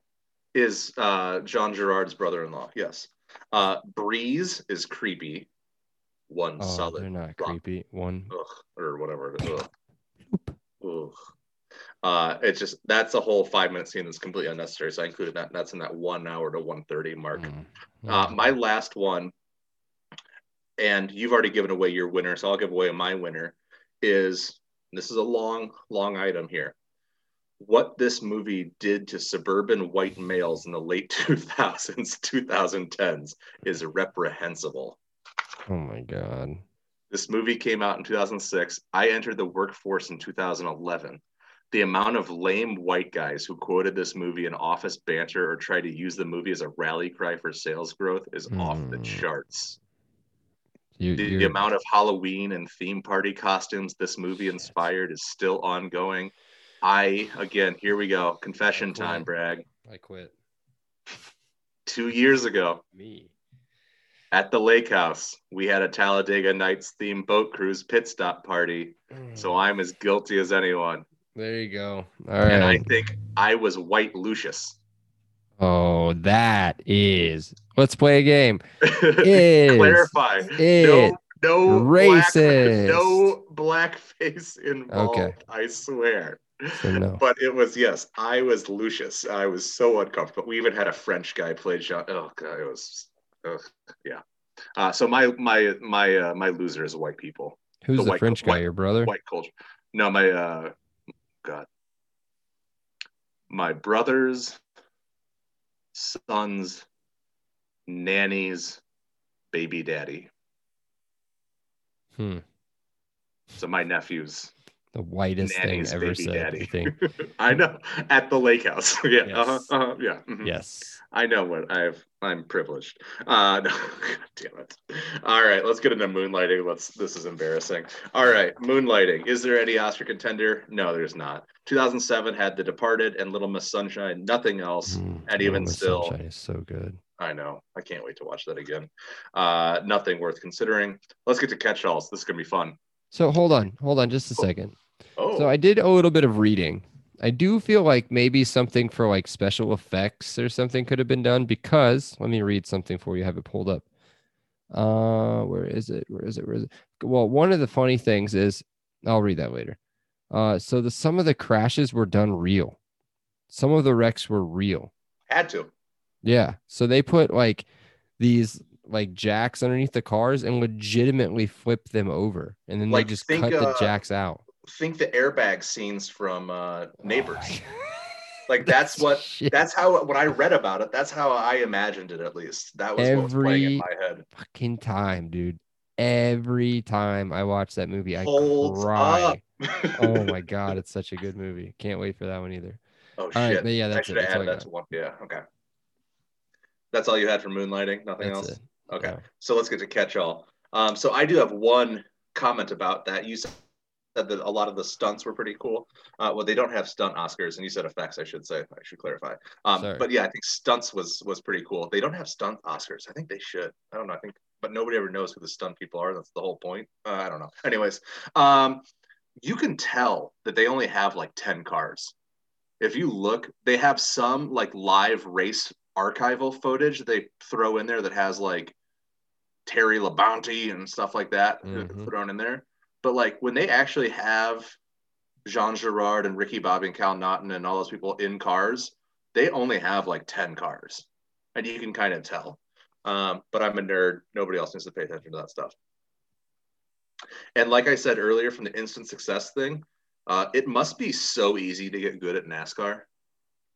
is uh, John Girard's brother-in-law. Yes, uh, Breeze is creepy. One Oh, solid they're not rock. creepy. One. ugh, or whatever. Ugh. Ugh. Uh, it's just that's a whole five minute scene that's completely unnecessary. So I included that. That's in that one hour to one thirty mark. Mm. Uh, my last one, and you've already given away your winner, so I'll give away my winner. Is this is a long, long item here. What this movie did to suburban white males in the late [laughs] 2000s, 2010s is reprehensible. Oh my god. This movie came out in 2006. I entered the workforce in 2011. The amount of lame white guys who quoted this movie in office banter or tried to use the movie as a rally cry for sales growth is off the Mm. charts. You, The, the amount of Halloween and theme party costumes this movie inspired is still ongoing. I, again, here we go. Confession time, brag. I quit. Two years ago Me. at the lake house, we had a Talladega Nights themed boat cruise pit stop party. Mm. So I'm as guilty as anyone. there you go. All And I think I was White Lucius. Oh, that is. Let's play a game. [laughs] Is Clarify. it no, no racist? Black, no blackface involved. Okay. I swear. So no. But it was yes, I was Lucius. I was so uncomfortable. We even had a French guy play Jean. Oh god, it was. ugh, yeah. Uh, so my my my uh, my loser is white people, Who's the the, French guy? white- Your brother? white culture. No, my uh, God, my brothers, sons, nannies, baby daddy. Hmm. So my nephews. The whitest Nanny's thing ever said. daddy. [laughs] I know at the lake house. [laughs] yeah, Yes. uh-huh, uh-huh, yeah. mhm. yes. I know what I've. I'm privileged. Uh, [laughs] no, God damn it. All right, let's get into moonlighting. Let's. This is embarrassing. All right, moonlighting. Is there any Oscar contender? No, there's not. 2007 had The Departed and Little Miss Sunshine. Nothing else. Mm, and even Miss still- Sunshine is so good. I know. I can't wait to watch that again. Uh, nothing worth considering. Let's get to catch-alls. This is gonna be fun. So hold on, hold on, just a Oh. second. Oh, So I did a little bit of reading. I do feel like maybe something for like special effects or something could have been done because let me read something for you. Have it pulled up. Uh, where is it? Where is it? Where is it? Well, one of the funny things is I'll read that later. Uh, so the some of the crashes were done real. Some of the wrecks were real. had to. Yeah. So they put like these like jacks underneath the cars and legitimately flip them over, and then Like, they just cut the uh, jacks out. Think the airbag scenes from uh, Neighbors. [laughs] Like that's [laughs] what shit. that's how when I read about it, that's how I imagined it at least. That was what was playing in Every- my head. fucking time, dude. Every time I watch that movie, I Holds cry. oh my [laughs] god, it's such a good movie. Can't wait for that one either. Oh All right, shit. but yeah, I that's should it. have added that to one. Yeah, okay. That's all you had for moonlighting? Nothing That's else? it. Okay. Yeah. So let's get to catch all. Um, so I do have one comment about that. You said that a lot of the stunts were pretty cool. Uh, well, they don't have stunt Oscars, and you said effects. I should say. I should clarify. Um, but yeah, I think stunts was was pretty cool. They don't have stunt Oscars. I think they should. I don't know. I think, but nobody ever knows who the stunt people are. That's the whole point. Uh, I don't know. Anyways, um, you can tell that they only have like ten cars. If you look, they have some like live race archival footage they throw in there that has like Terry Labonte and stuff like that uh, Mhm. thrown in there. But like when they actually have Jean Girard and Ricky Bobby and Cal Naughton and all those people in cars, they only have like 10 cars. And you can kind of tell. Um, but I'm a nerd. Nobody else needs to pay attention to that stuff. And like I said earlier from the instant success thing, uh, it must be so easy to get good at NASCAR.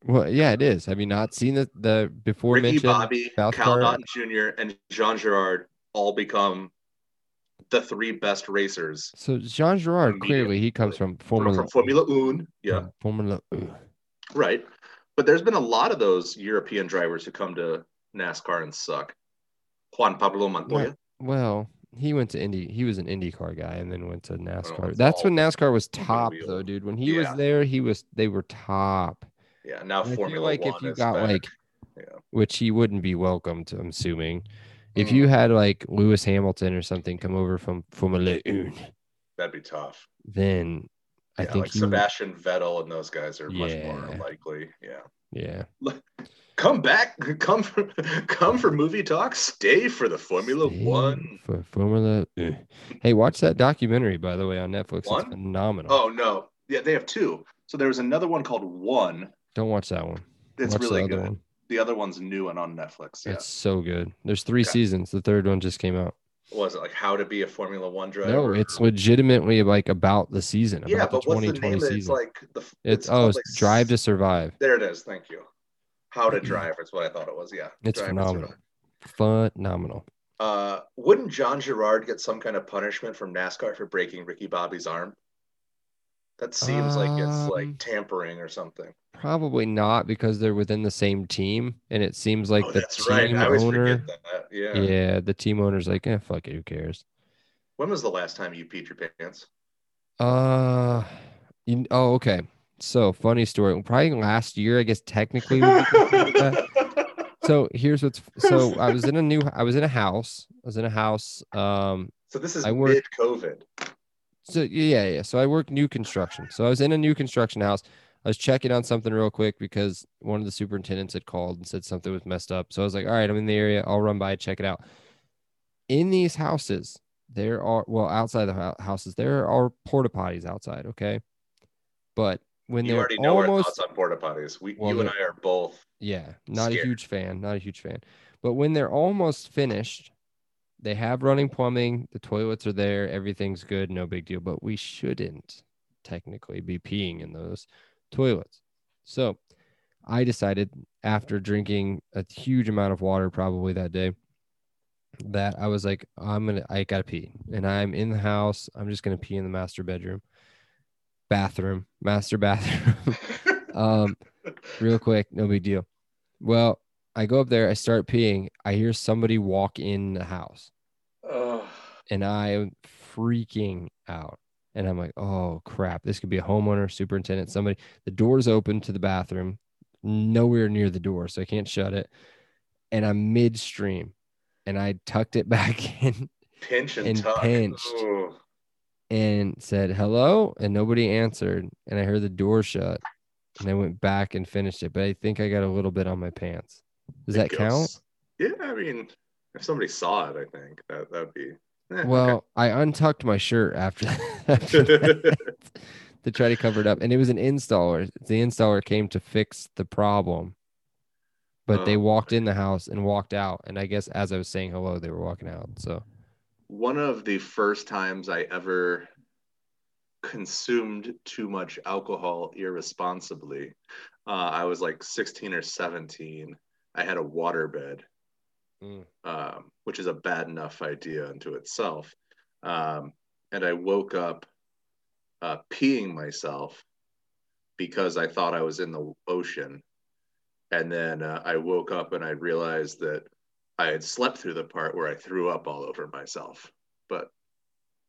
Well, yeah, it is. Have you not seen the the before Ricky mentioned Bobby, Cal? Naughton Jr., and Jean Girard all become the three best racers So Jean Girard clearly he comes from Formula from Formula Un. Yeah, Formula. One. right. But there's been a lot of those European drivers who come to NASCAR and suck. Juan Pablo Montoya. Well, he went to Indy. He was an IndyCar guy, and then went to oh, NASCAR. it's That's when NASCAR was top, though, dude. When he was there, he was. They were top. Yeah, now And I feel like One if you got back. like, Yeah. which he wouldn't be welcomed. I'm assuming. If you had like Lewis Hamilton or something come over from Formula One, that'd be tough. then I yeah, think like would- Sebastian Vettel and those guys are much more likely. Yeah. yeah. Come back, come for come for movie talk, stay for the Formula Stay One. for Formula. One. Hey, watch that documentary by the way on Netflix. One? It's phenomenal. Oh no. Yeah, they have two. So there was another one called One. Don't watch that one. It's watch really good. one. The other one's new and on Netflix. Yeah. It's so good. There's three Okay. seasons. The third one just came out. was it like how to be a Formula One driver? No, it's legitimately like about the season. yeah, about but the what's the 2020 name? it? It's season. like the it's, oh, it's like, Drive to Survive. There it is. Thank you. How to [clears throat] drive is what I thought it was. Yeah, It's Drive phenomenal. Phenomenal. Uh, wouldn't John Girard get some kind of punishment from NASCAR for breaking Ricky Bobby's arm? That seems like it's Um, like tampering or something. Probably not because they're within the same team, and it seems like oh, the team right. Owner. Yeah. Yeah. the team owner's like, eh, fuck it, who cares? When was the last time you peed your pants? Uh, you, oh, okay. So funny story. Probably last year, I guess technically. would be considered that. [laughs] so here's what's. So [laughs] I was in a new. I was in a house. I was in a house. Um, so this is I work- mid COVID. So yeah, yeah. So I work new construction. So I was in a new construction house. I was checking on something real quick because one of the superintendents had called and said something was messed up. So I was like, all right, I'm in the area. I'll run by, check it out. In these houses, there are well outside the houses, there are porta potties outside. Okay, but when You they're already know our almost thoughts on porta potties. We, Well, you and I are both. yeah, not Scared. a huge fan, not a huge fan. But when they're almost finished, they have running plumbing, the toilets are there, everything's good, no big deal. But we shouldn't technically be peeing in those toilets. So I decided after drinking a huge amount of water probably that day that I was like, I'm gonna I gotta pee. And I'm in the house. I'm just gonna pee in the master bedroom, bathroom, master [laughs] bathroom. [laughs] um real quick, no big deal. Well, I go up there, I start peeing, I hear somebody walk in the house, Ugh. and I am freaking out. And I'm like, oh crap, this could be a homeowner, superintendent, somebody. The door's open to the bathroom, nowhere near the door, so I can't shut it. And I'm midstream, and I tucked it [laughs] back in pinch and, and tuck. pinched. And said hello, and nobody answered. And I heard the door shut, and I went back and finished it. But I think I got a little bit on my pants. Does that count? Yeah, I mean, if somebody saw it, I think that that'd be. eh, okay. Well, I untucked my shirt after, [laughs] after that to try to cover it up, and it was an installer. The installer came to fix the problem, but they Oh, walked in the house and walked out. And I guess as I was saying hello, they were walking out. So one of the first times I ever consumed too much alcohol irresponsibly. Uh, I was like 16 or 17. I had a waterbed, Mm. um, which is a bad enough idea unto itself. Um, and I woke up uh, peeing myself because I thought I was in the ocean. And then uh, I woke up and I realized that I had slept through the part where I threw up all over myself. But,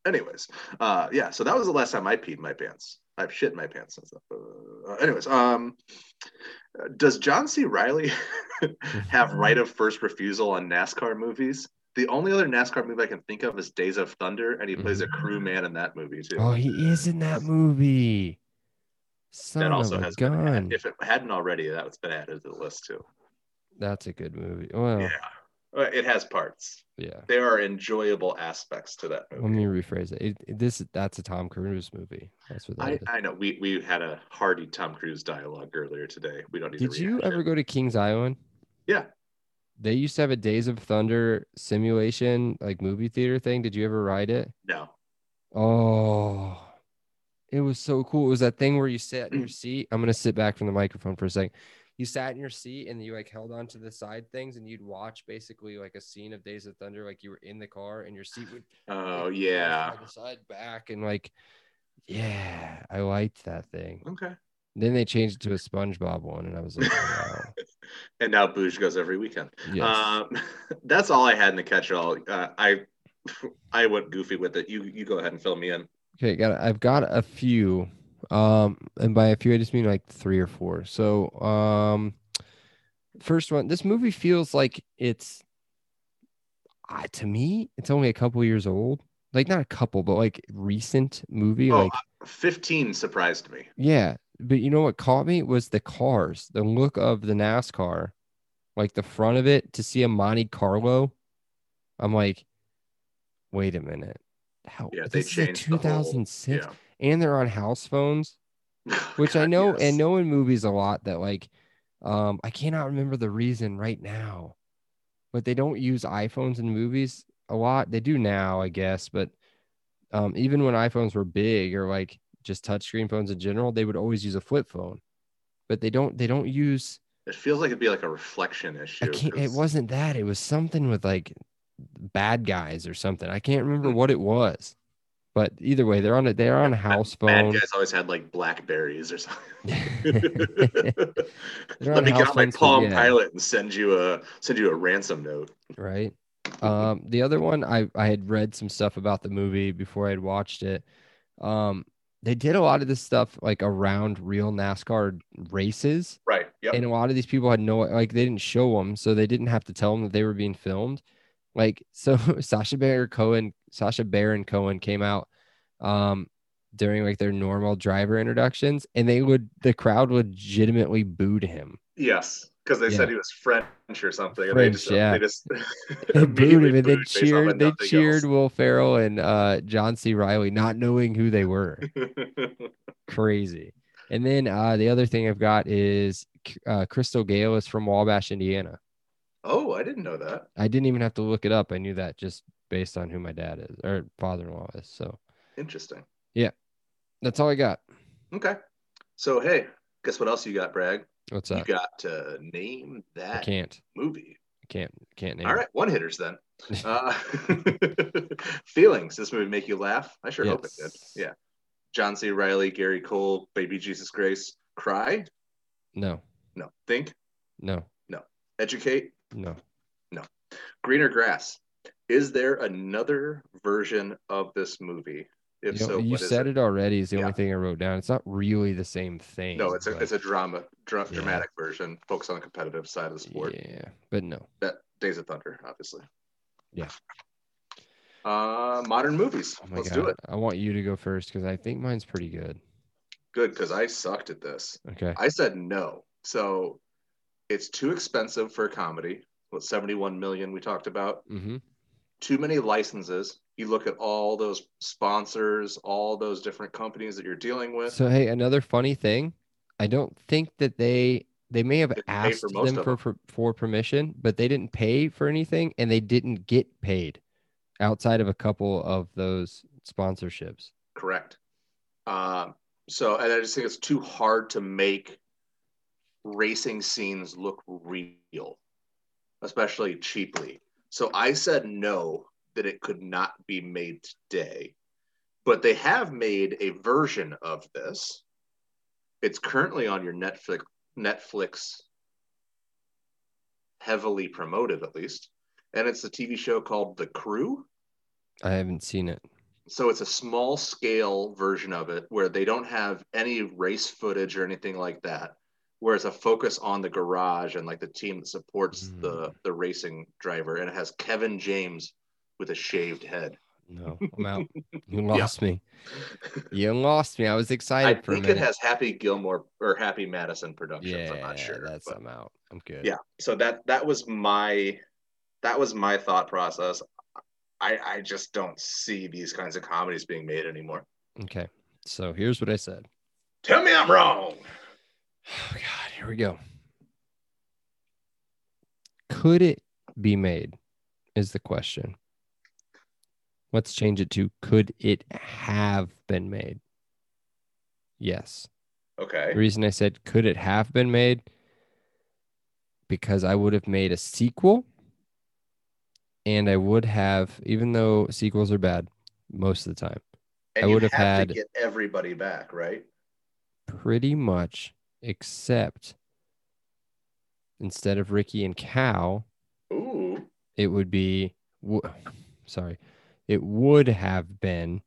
anyways, uh, yeah. So that was the last time I peed my pants. I've shit in my pants since. Uh, anyways, um, does John C. Reilly [laughs] have [laughs] right of first refusal on NASCAR movies? The only other NASCAR movie I can think of is Days of Thunder, and he plays a crew man in that movie too. oh, he is in that [laughs] movie. Son that also has gun. added. If it hadn't already, that's been added to the list too. That's a good movie. Well, Yeah, it has parts. yeah. There are enjoyable aspects to that Let me rephrase it. it, it- this that's a Tom Cruise movie. That's what that I, is. I know we we had a hearty Tom Cruise dialogue earlier today. We don't need Did to you ever it. go to Kings Island? Yeah. They used to have a Days of Thunder simulation, like movie theater thing. Did you ever ride it? No. Oh, it was so cool. It was that thing where you sat in your [clears throat] seat. I'm gonna sit back from the microphone for a second. You sat in your seat and you like held on to the side things and you'd watch basically like a scene of Days of Thunder, like you were in the car and your seat would [sighs] Oh like, yeah. side side back and like yeah, I liked that thing. Okay. Then they changed it to a SpongeBob one, and I was like, wow. [laughs] And now Booge goes every weekend. Yes. Um, [laughs] that's all I had in the catch-all. Uh, I [laughs] I went goofy with it. You you go ahead and fill me in. Okay, got. I've got a few. Um, and by a few, I just mean like three or four. So, um, first one, this movie feels like it's, uh, to me, it's only a couple years old. Like not a couple, but like recent movie. Oh, like 15 surprised me. yeah, but you know what caught me was the cars, the look of the NASCAR, like the front of it. To see a Monte Carlo, I'm like, wait a minute. How Yeah, they this is a changed the whole- 2006 Yeah. And they're on house phones [laughs] which I know yes. and know in movies a lot that like um I cannot remember the reason right now, but they don't use iPhones in movies a lot. They do now, I guess, but um even when iPhones were big or like just touchscreen phones in general, they would always use a flip phone. But they don't they don't use It feels like it'd be like a reflection I issue. it wasn't that. It was something with like bad guys or something. I can't remember Hmm. what it was. But either way, they're on a they're on a house Bad guys always had like blackberries or something. [laughs] [laughs] Let me get my Palm yeah. Pilot and send you a send you a ransom note. right? Um, the other one, I I had read some stuff about the movie before I had watched it. Um, they did a lot of this stuff like around real NASCAR races, Right. Yep. and a lot of these people had no like they didn't show them, so they didn't have to tell them that they were being filmed. Like [laughs] so, Sacha Baron Cohen, Sacha Baron Cohen came out um during like their normal driver introductions, and they would the crowd legitimately booed him. yes. Because they Yeah. said he was French or something. and French, they just, yeah. They just [laughs] They [laughs] booed him and they booed based off of cheered. They cheered else. Will Ferrell and uh, John C. Reilly, not knowing who they were. Crazy. And then uh, the other thing I've got is uh, Crystal Gayle is from Wabash, Indiana. Oh, I didn't know that. I didn't even have to look it up. I knew that just based on who my dad is or father-in-law is. So Interesting. Yeah. That's all I got. Okay. So hey, guess what else you got, Bragg? What's up? You got to name I that can't. movie. I can't. Can't name. all right, one hitters then. [laughs] Uh, [laughs] feelings. This movie make you laugh? I sure hope it did. Yeah. John C. Reilly, Gary Cole, Baby Jesus Grace. Cry? No. No. Think? No. No. Educate? No. No. Greener grass. Is there another version of this movie? If You, know, so, you what is said it? already. Is the Yeah. only thing I wrote down. It's not really the same thing. No, it's a it's a drama, dra- Yeah. dramatic version. Focus on the competitive side of the sport. Yeah, but no. That Days of Thunder, obviously. Yeah. Uh, modern movies. Oh Let's god. do it. I want you to go first because I think mine's pretty good. Good, because I sucked at this. Okay. I said no. So it's too expensive for a comedy. What 71 million we talked about. Mm-hmm. Too many licenses. You look at all those sponsors, all those different companies that you're dealing with. So hey, another funny thing, I don't think that they they may have Didn't asked for them for, for for permission, but they didn't pay for anything and they didn't get paid outside of a couple of those sponsorships. Correct. Um, so, and I just think it's too hard to make racing scenes look real, especially cheaply. So I said no, that it could not be made today. But they have made a version of this. It's currently on your Netflix Netflix heavily promoted at least. And it's a TV show called The Crew I haven't seen it. so it's a small scale version of it where they don't have any race footage or anything like that where it's a focus on the garage and like the team that supports the Mm. the racing driver and it has kevin james with a shaved head No, I'm out. You [laughs] lost me. You lost me. I was excited i for a think minute. it has happy gilmore or happy madison productions yeah, i'm not sure that's but- I'm out. I'm good. yeah so that that was my that was my thought process i i just don't see these kinds of comedies being made anymore Okay. So here's what I said. tell me i'm wrong Oh God, here we go. Could it be made? Is the question. Let's change it to could it have been made? Yes. okay The reason I said could it have been made because I would have made a sequel and I would have even though sequels are bad most of the time. And I would have had- to get everybody back, right? Pretty much except instead of Ricky and Cal, Ooh, it would be Wo- sorry it would have been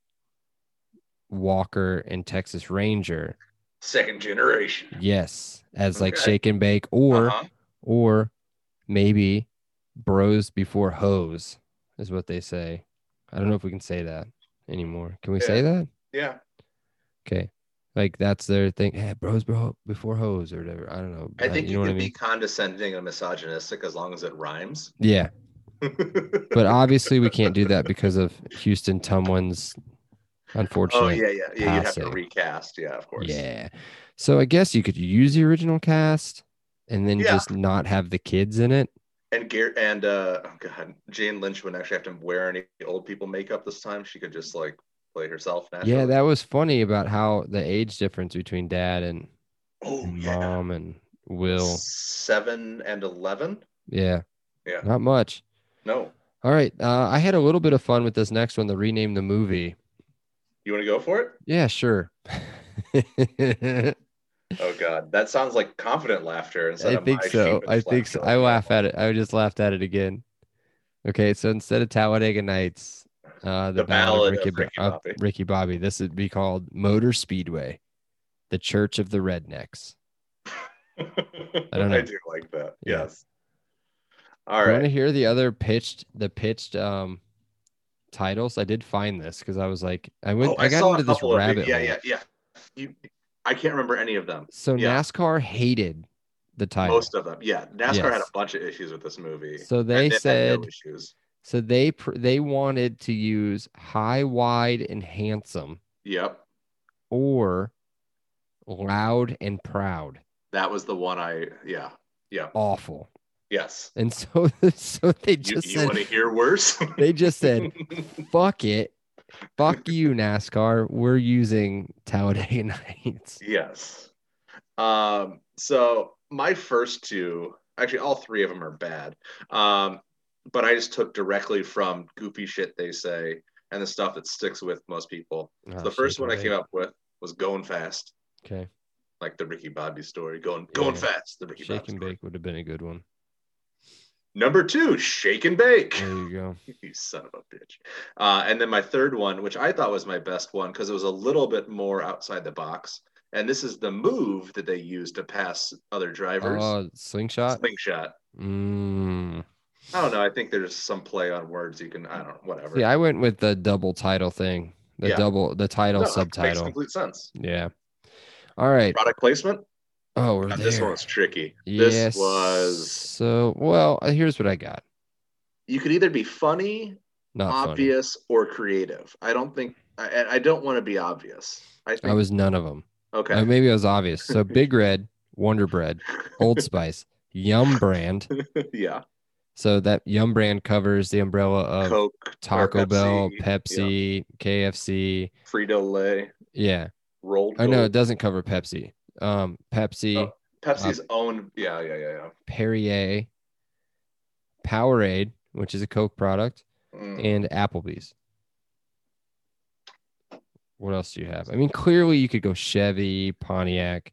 Walker and Texas Ranger. Second generation. Yes, as like shake and bake, or Uh-huh. or maybe bros before hoes is what they say. I don't know if we can say that anymore. Can we say that? yeah. Okay. Like that's their thing. Hey, bros bro before hoes or whatever. I don't know. I Uh, think you you, know what I mean. be condescending and misogynistic as long as it rhymes. Yeah. But [laughs] obviously we can't do that because of Houston Tumlin's unfortunately. oh yeah, yeah, yeah. You'd have to recast. Yeah, of course. Yeah. So I guess you could use the original cast and then Yeah. just not have the kids in it. And Gar- and uh, oh god, Jane Lynch wouldn't actually have to wear any old people makeup this time. She could just like play herself naturally. Yeah, that was funny about how the age difference between dad and Oh and yeah. mom and Will. Seven and eleven. Yeah. Yeah. Not much. No. All right. Uh, I had a little bit of fun with this next one, the rename the movie. You want to go for it? Yeah, sure. [laughs] Oh god, that sounds like confident laughter instead of think so. I think so. I laugh at it. I just laughed at it again. Okay, so instead of Talladega Nights, uh, the, The Ballad, Ballad of Ricky, of Ricky Bobby. Ricky Bobby. This would be called Motor Speedway, the Church of the Rednecks. [laughs] I don't know. I do like that. Yeah. Yes. All You want to hear the other pitched, the pitched um titles? I did find this because I was like, I went, Oh, I, got saw a into this rabbit these. Yeah, yeah, yeah. I can't remember any of them. So Yeah. NASCAR hated the title. Most of them. Yeah. NASCAR had a bunch of issues with this movie. So they had no said, issues. So they pr- they wanted to use high, wide, and handsome, Yep. or loud and proud. That was the one I yeah. Yeah. Awful. Yes. And so, [laughs] so they You, just you said, want to hear worse? [laughs] they just said, [laughs] fuck it, fuck you, NASCAR. We're using Talladega Nights. yes. Um, so my first two, actually all three of them are bad. Um, but I just took directly from goofy shit they say and the stuff that sticks with most people. So Oh, the first one I came up with was going fast, Okay. like the Ricky Bobby story. Going going Yeah. fast, the Ricky Shake Bobby and story. bake would have been a good one. Number two, shake and bake. There you go. [laughs] you son of a bitch. Uh, and then my third one, which I thought was my best one because it was a little bit more outside the box. And this is the move that they use to pass other drivers. Oh, slingshot. Slingshot. Mm. I don't know. I think there's some play on words. You can, I don't know, whatever. Yeah, I went with the double title thing. The Yeah. double, the title No, it Makes subtitle. complete sense. Yeah. All right. Product placement. Oh, we're God, there. this one's tricky. yes. This was. so well. uh, Here's what I got. You could either be funny, Not funny. obvious, or creative. I don't think. I, I don't want to be obvious. I think. I was none of them. okay. Uh, maybe I was obvious. So [laughs] Big Red, Wonder Bread, Old [laughs] Spice, Yum Brand. [laughs] yeah. So that Yum Brand covers the umbrella of Coke, Taco Bell, Pepsi, Pepsi, KFC. Frito Lay, Yeah. rolled. Oh no, it doesn't cover Pepsi. Um, Pepsi, Oh. Pepsi's own. Yeah, yeah, yeah, yeah. Perrier, Powerade, which is a Coke product, Mm. and Applebee's. What else do you have? I mean, clearly you could go Chevy, Pontiac,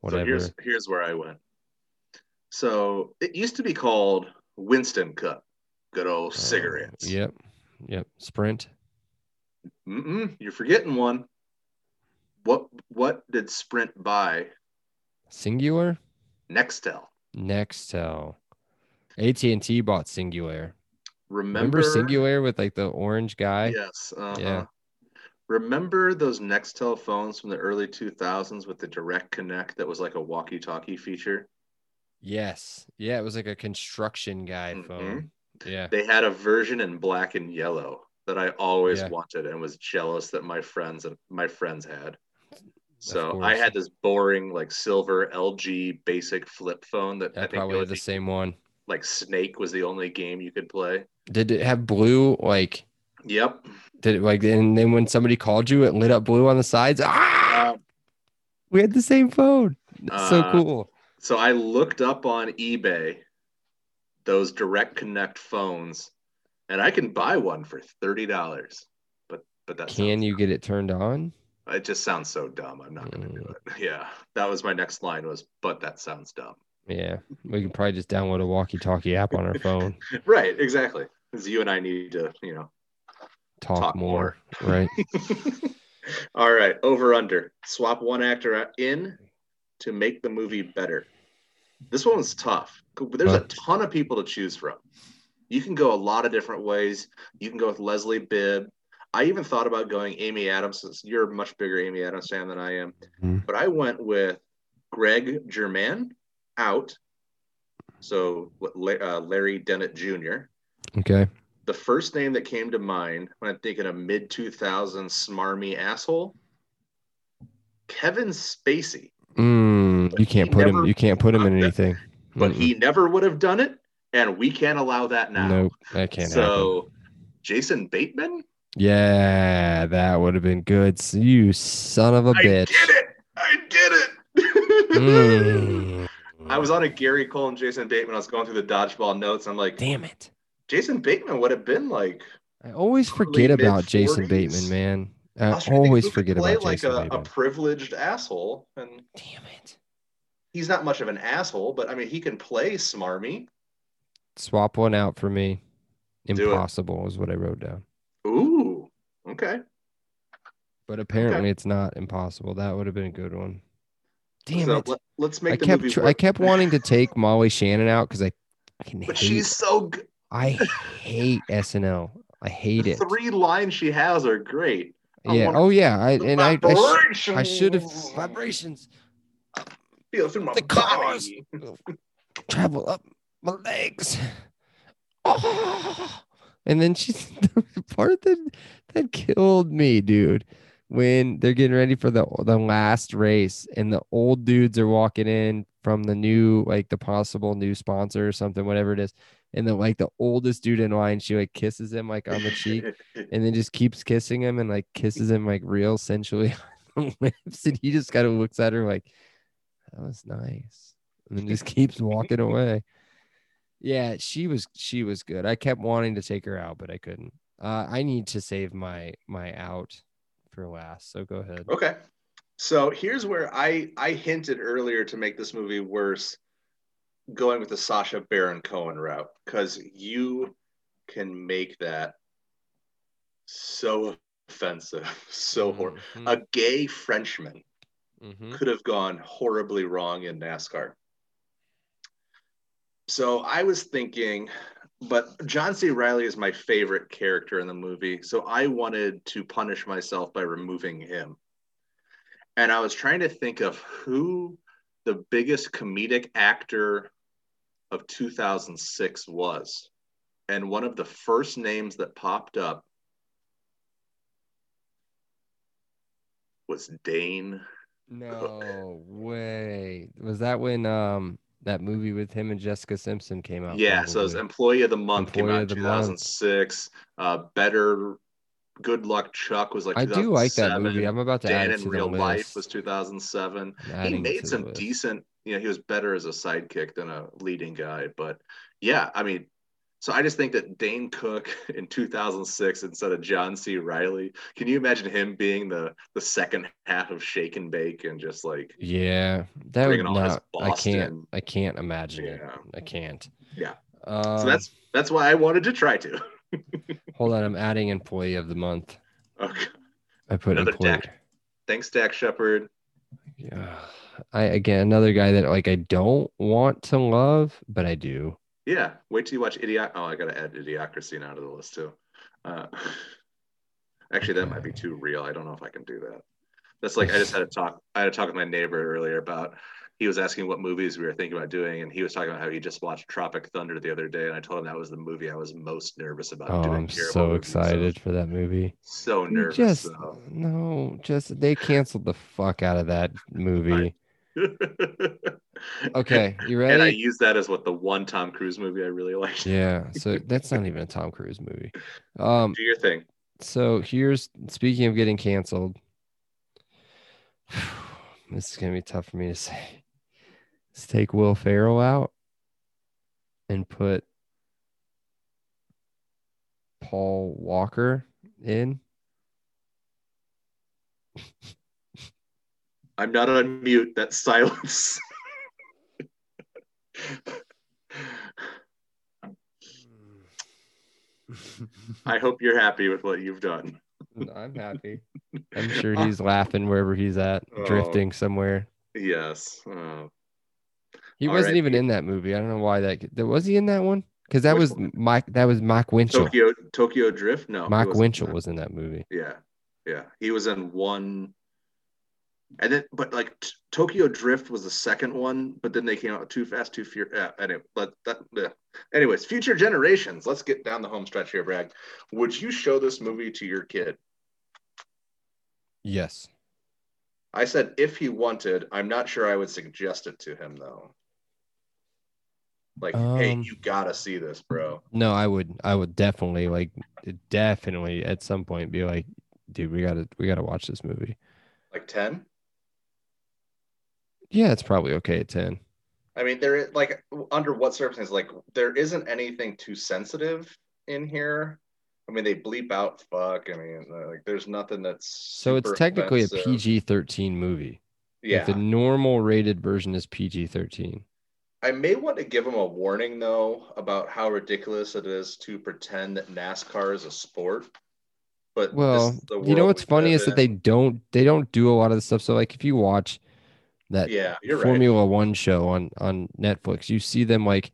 whatever. So here's here's where I went. So it used to be called Winston Cup, good old Uh, cigarettes. Yep. Yep. Sprint. Mm-mm, you're forgetting one. What what did Sprint buy? Cingular. Nextel. Nextel. AT&T bought Cingular. Remember, Remember Cingular with like the orange guy? Yes. Uh-huh. Yeah. Remember those Nextel phones from the early 2000s with the Direct Connect that was like a walkie-talkie feature? Yes. Yeah, it was like a construction guy Mhm. phone. Yeah. They had a version in black and yellow that I always Yeah. wanted and was jealous that my friends and my friends had. So. I had this boring like silver LG basic flip phone that I I think probably the had the same one. like Snake was the only game you could play. Did it have blue? Like, Yep. did it like, and then when somebody called you, it lit up blue on the sides? Ah, Uh, we had the same phone. That's so Uh, cool. So I looked up on eBay those Direct Connect phones, and I can buy one for thirty dollars. But but that Can you get it turned on? It just sounds so dumb. I'm not gonna do Mm. it. [laughs] Yeah, that was my next line. Was but that sounds dumb. Yeah. We can probably just download a walkie talkie app on our phone. [laughs] Right, exactly. Because you and I need to, you know, talk, Talk more, right? [laughs] All right, over under. Swap one actor in to make the movie better. This one was tough. There's a ton of people to choose from. You can go a lot of different ways. You can go with Leslie Bibb. I even thought about going Amy Adams. Since you're a much bigger Amy Adams fan than I am, Mhm. but I went with Greg Germann out. So what, uh, Larry Dennit Jr. Okay. The first name that came to mind when I'm thinking a mid 2000s smarmy asshole, Kevin Spacey. Mm, you can't put him. You can't put him in anything. But Mm-mm. he never would have done it, and we can't allow that now. Nope, that can't happen. so, Jason Bateman, Yeah, that would have been good. You son of a I bitch. I did it! I did it! Mm. [laughs] I was on a Gary Cole and Jason Bateman. I was going through the dodgeball notes. I'm like, Damn it. Jason Bateman would have been like. I always forget about Jason. Bateman, man. Uh, I, was trying to think always who could forget play about like Jason a, a privileged asshole, and Damn it. he's not much of an asshole, but I mean, he can play smarmy. Swap one out for me. Impossible is what I wrote down. Ooh, okay. But apparently it's not impossible. That would have been a good one. Damn so it. Let, us make I the kept movie. tr- I kept wanting to take [laughs] Molly Shannon out because I fucking but hate, she's so good. I hate SNL. I hate The it. three lines she has are great. Yeah. Oh yeah. I and I I, sh- I should have vibrations feel through my The cars. [laughs] travel up my legs. Oh. And then she's [laughs] the part that that killed me, dude. When they're getting ready for the the last race, and the old dudes are walking in from the new, like the possible new sponsor or something, whatever it is, and the like the oldest dude in line, she like kisses him like on the cheek, [laughs] and then just keeps kissing him and like kisses him like real sensually [laughs] on the lips, and he just kind of looks at her like, "That was nice," and then just keeps walking [laughs] away. Yeah, she was she was good. I kept wanting to take her out, but I couldn't. Uh, I need to save my my out for last. So go ahead. Okay. So here's where I I hinted earlier to make this movie worse, going with the Sacha Baron Cohen route because you can make that so offensive, [laughs] so horrible. Mhm, A gay Frenchman mhm. could have gone horribly wrong in NASCAR. So I was thinking, but John C. Reilly is my favorite character in the movie. So I wanted to punish myself by removing him. And I was trying to think of who the biggest comedic actor of 2006 was. And one of the first names that popped up was Dane No way. Was that when um that movie with him and Jessica Simpson came out? Yeah, so it was? Employee of the Month came out in the Month. 2006. Uh, Better Good Luck Chuck was like I do like that movie. I'm about to add Dan it in Real Life was 2007. I'm He adding to made some list. decent, you know, he was better as a sidekick than a leading guy. But yeah, I mean, so I just think that Dane Cook [laughs] in 2006 instead of John C. Reilly, can you imagine him being the the second half of Shake and Bake and just like, Yeah, that would bringing all his not. I can't. I can't imagine it. I can't. Yeah. Um, so that's that's why I wanted to try to. [laughs] hold on. I'm adding employee of the month. Okay. I put Another employee. Dax. Thanks, Dax Shepard. Yeah. I again another guy that like I don't want to love, but I do. Yeah, wait till you watch Idiot. Oh, I gotta add Idiocracy now to the list too. Uh, [laughs] actually, that might be too real. I don't know if I can do that. That's like I just had a talk. I had a talk with my neighbor earlier about. He was asking what movies we were thinking about doing, and he was talking about how he just watched Tropic Thunder the other day, and I told him that was the movie I was most nervous about Oh, doing. I'm so excited for that movie. So, so nervous. just so. no, just they canceled the fuck out of that movie. Okay, you ready? [laughs] and I use that as what the one Tom Cruise movie I really liked. Yeah, [laughs] so that's not even a Tom Cruise movie. Um, Do your thing. so here's speaking of getting canceled. [sighs] This is gonna be tough for me to say. Let's take Will Ferrell out and put Paul Walker in. [laughs] I'm not on mute. That's silence. [laughs] I hope you're happy with what you've done. I'm happy. I'm [laughs] sure he's laughing wherever he's at, Oh. drifting somewhere. Yes. Uh, He All wasn't right, even in that movie. I don't know why that that- was he in that one because that Which was one? Mike. That was Mike Winchell. Tokyo Tokyo Drift. No, Mike wasn't in Winchell was in that movie. Yeah, yeah. He was in one, and then but like t- Tokyo Drift was the second one, but then they came out Too Fast, Too Furious. Yeah, anyway, but that. Yeah. Anyways, future generations. Let's get down the home stretch here, Bragg. Would you show this movie to your kid? Yes. I said if he wanted. I'm not sure I would suggest it to him though. Like, hey, Um, you gotta see this, bro. No, I would. I would definitely like definitely at some point be like, dude, we gotta we gotta watch this movie. Like ten. Yeah, it's probably okay at ten. I mean, there is like under what circumstances, like there isn't anything too sensitive in here. I mean, they bleep out fuck. I mean, uh, like there's nothing that's So it's technically a. PG thirteen movie. Yeah, Like, the normal rated version is PG thirteen. I may want to give them a warning though about how ridiculous it is to pretend that NASCAR is a sport. But Well, you know what's funny is that they don't they don't do a lot of the stuff. So like if you watch that yeah, you're right. Formula One show on on Netflix, you see them like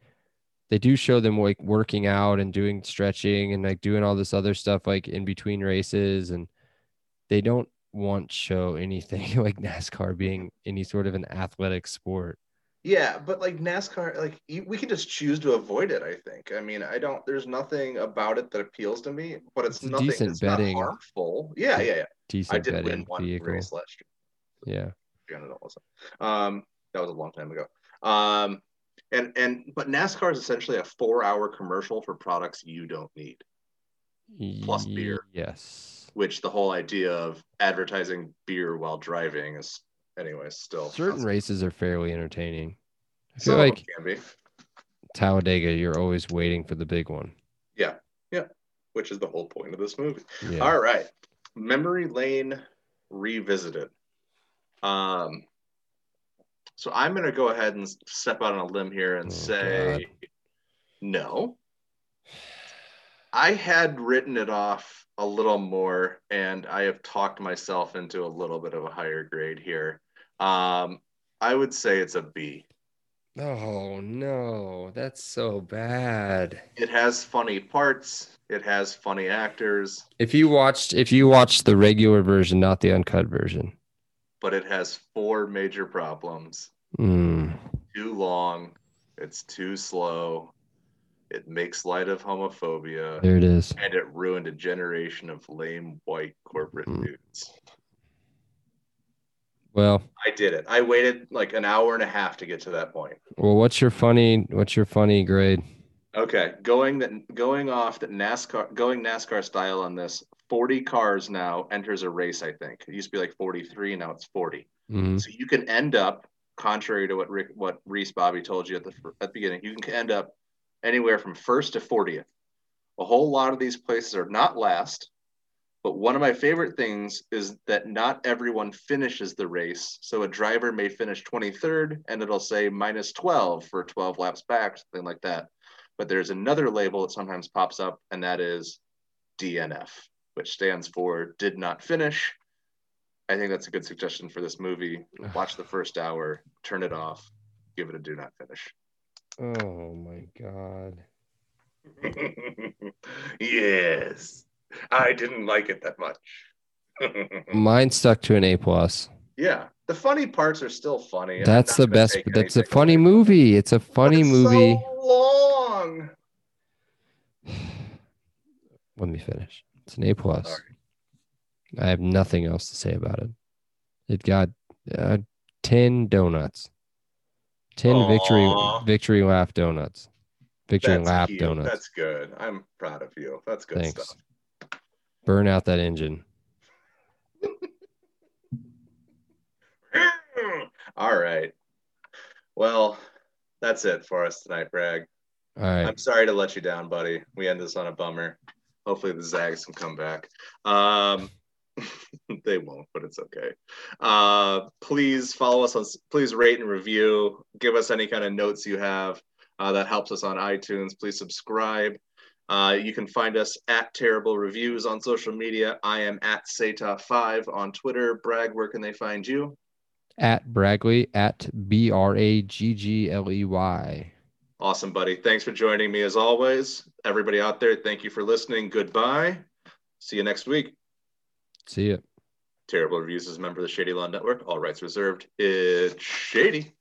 they do show them like working out and doing stretching and like doing all this other stuff like in between races, and they don't want show anything [laughs] like NASCAR being any sort of an athletic sport. Yeah, but like NASCAR, like we can just choose to avoid it. I think. I mean, I don't. There's nothing about it that appeals to me, but it's, It's nothing. decent it's betting- not harmful. Yeah, yeah, yeah. I Decent did win betting one vehicle. race last year. Yeah. Three hundred dollars. Um, that was a long time ago. Um, and and but NASCAR is essentially a four-hour commercial for products you don't need. Plus beer. Yes. Which the whole idea of advertising beer while driving is, anyways, still Certain races are fairly entertaining. I feel like can be, Talladega, you're always waiting for the big one. Yeah, yeah, which is the whole point of this movie. Yeah. All right, Memory Lane revisited. Um, so I'm going to go ahead and step out on a limb here and Oh, say no. I had written it off a little more, and I have talked myself into a little bit of a higher grade here. Um, I would say it's a B. Oh no, that's so bad. It has funny parts. It has funny actors, If you watched if you watched the regular version, not the uncut version. But it has four major problems. Mm. too long. It's too slow. It makes light of homophobia, There it is. and it ruined a generation of lame white corporate Mm. dudes. Well, I did it. I waited like an hour and a half to get to that point. well, what's your funny what's your funny grade? Okay, going that going off that NASCAR going NASCAR style on this. 40 cars now enters a race, I think. It used to be like 43, now it's 40. Mhm. So you can end up, contrary to what Rick, what Reese Bobby told you at the at the beginning, you can end up anywhere from first to 40th. A whole lot of these places are not last, but one of my favorite things is that not everyone finishes the race. So a driver may finish 23rd, and it'll say minus 12 for 12 laps back, something like that. But there's another label that sometimes pops up, and that is DNF, which stands for did not finish. I think that's a good suggestion for this movie. Watch the first hour, turn it off, give it a do not finish. Oh my god. [laughs] yes, I didn't like it that much. [laughs] Mine stuck to an A plus. yeah, the funny parts are still funny. That's the best. That's a funny movie. It's a funny it's movie. So long. [sighs] Let me finish. It's an A plus. Sorry. I have nothing else to say about it. It got uh, ten donuts, ten victory victory laugh donuts, victory That's lap cute. donuts. That's good. I'm proud of you. That's good Thanks. stuff. Burn out that engine. [laughs] All right. Well, that's it for us tonight, Bragg. All right. I'm sorry to let you down, buddy. We end this on a bummer. Hopefully the Zags can come back. Um, [laughs] they won't, but it's okay. Uh, please follow us on. Please rate and review. Give us any kind of notes you have. Uh, that helps us on iTunes. Please subscribe. Uh, you can find us at Terrible Reviews on social media. I am at Sata5 on Twitter. Bragg, where can they find you? At Braggley at B R A G G L E Y. Awesome, buddy. Thanks for joining me as always. Everybody out there, thank you for listening. Goodbye. See you next week. See ya. Terrible Reviews is a member of the Shady Law Network. All rights reserved. It's shady.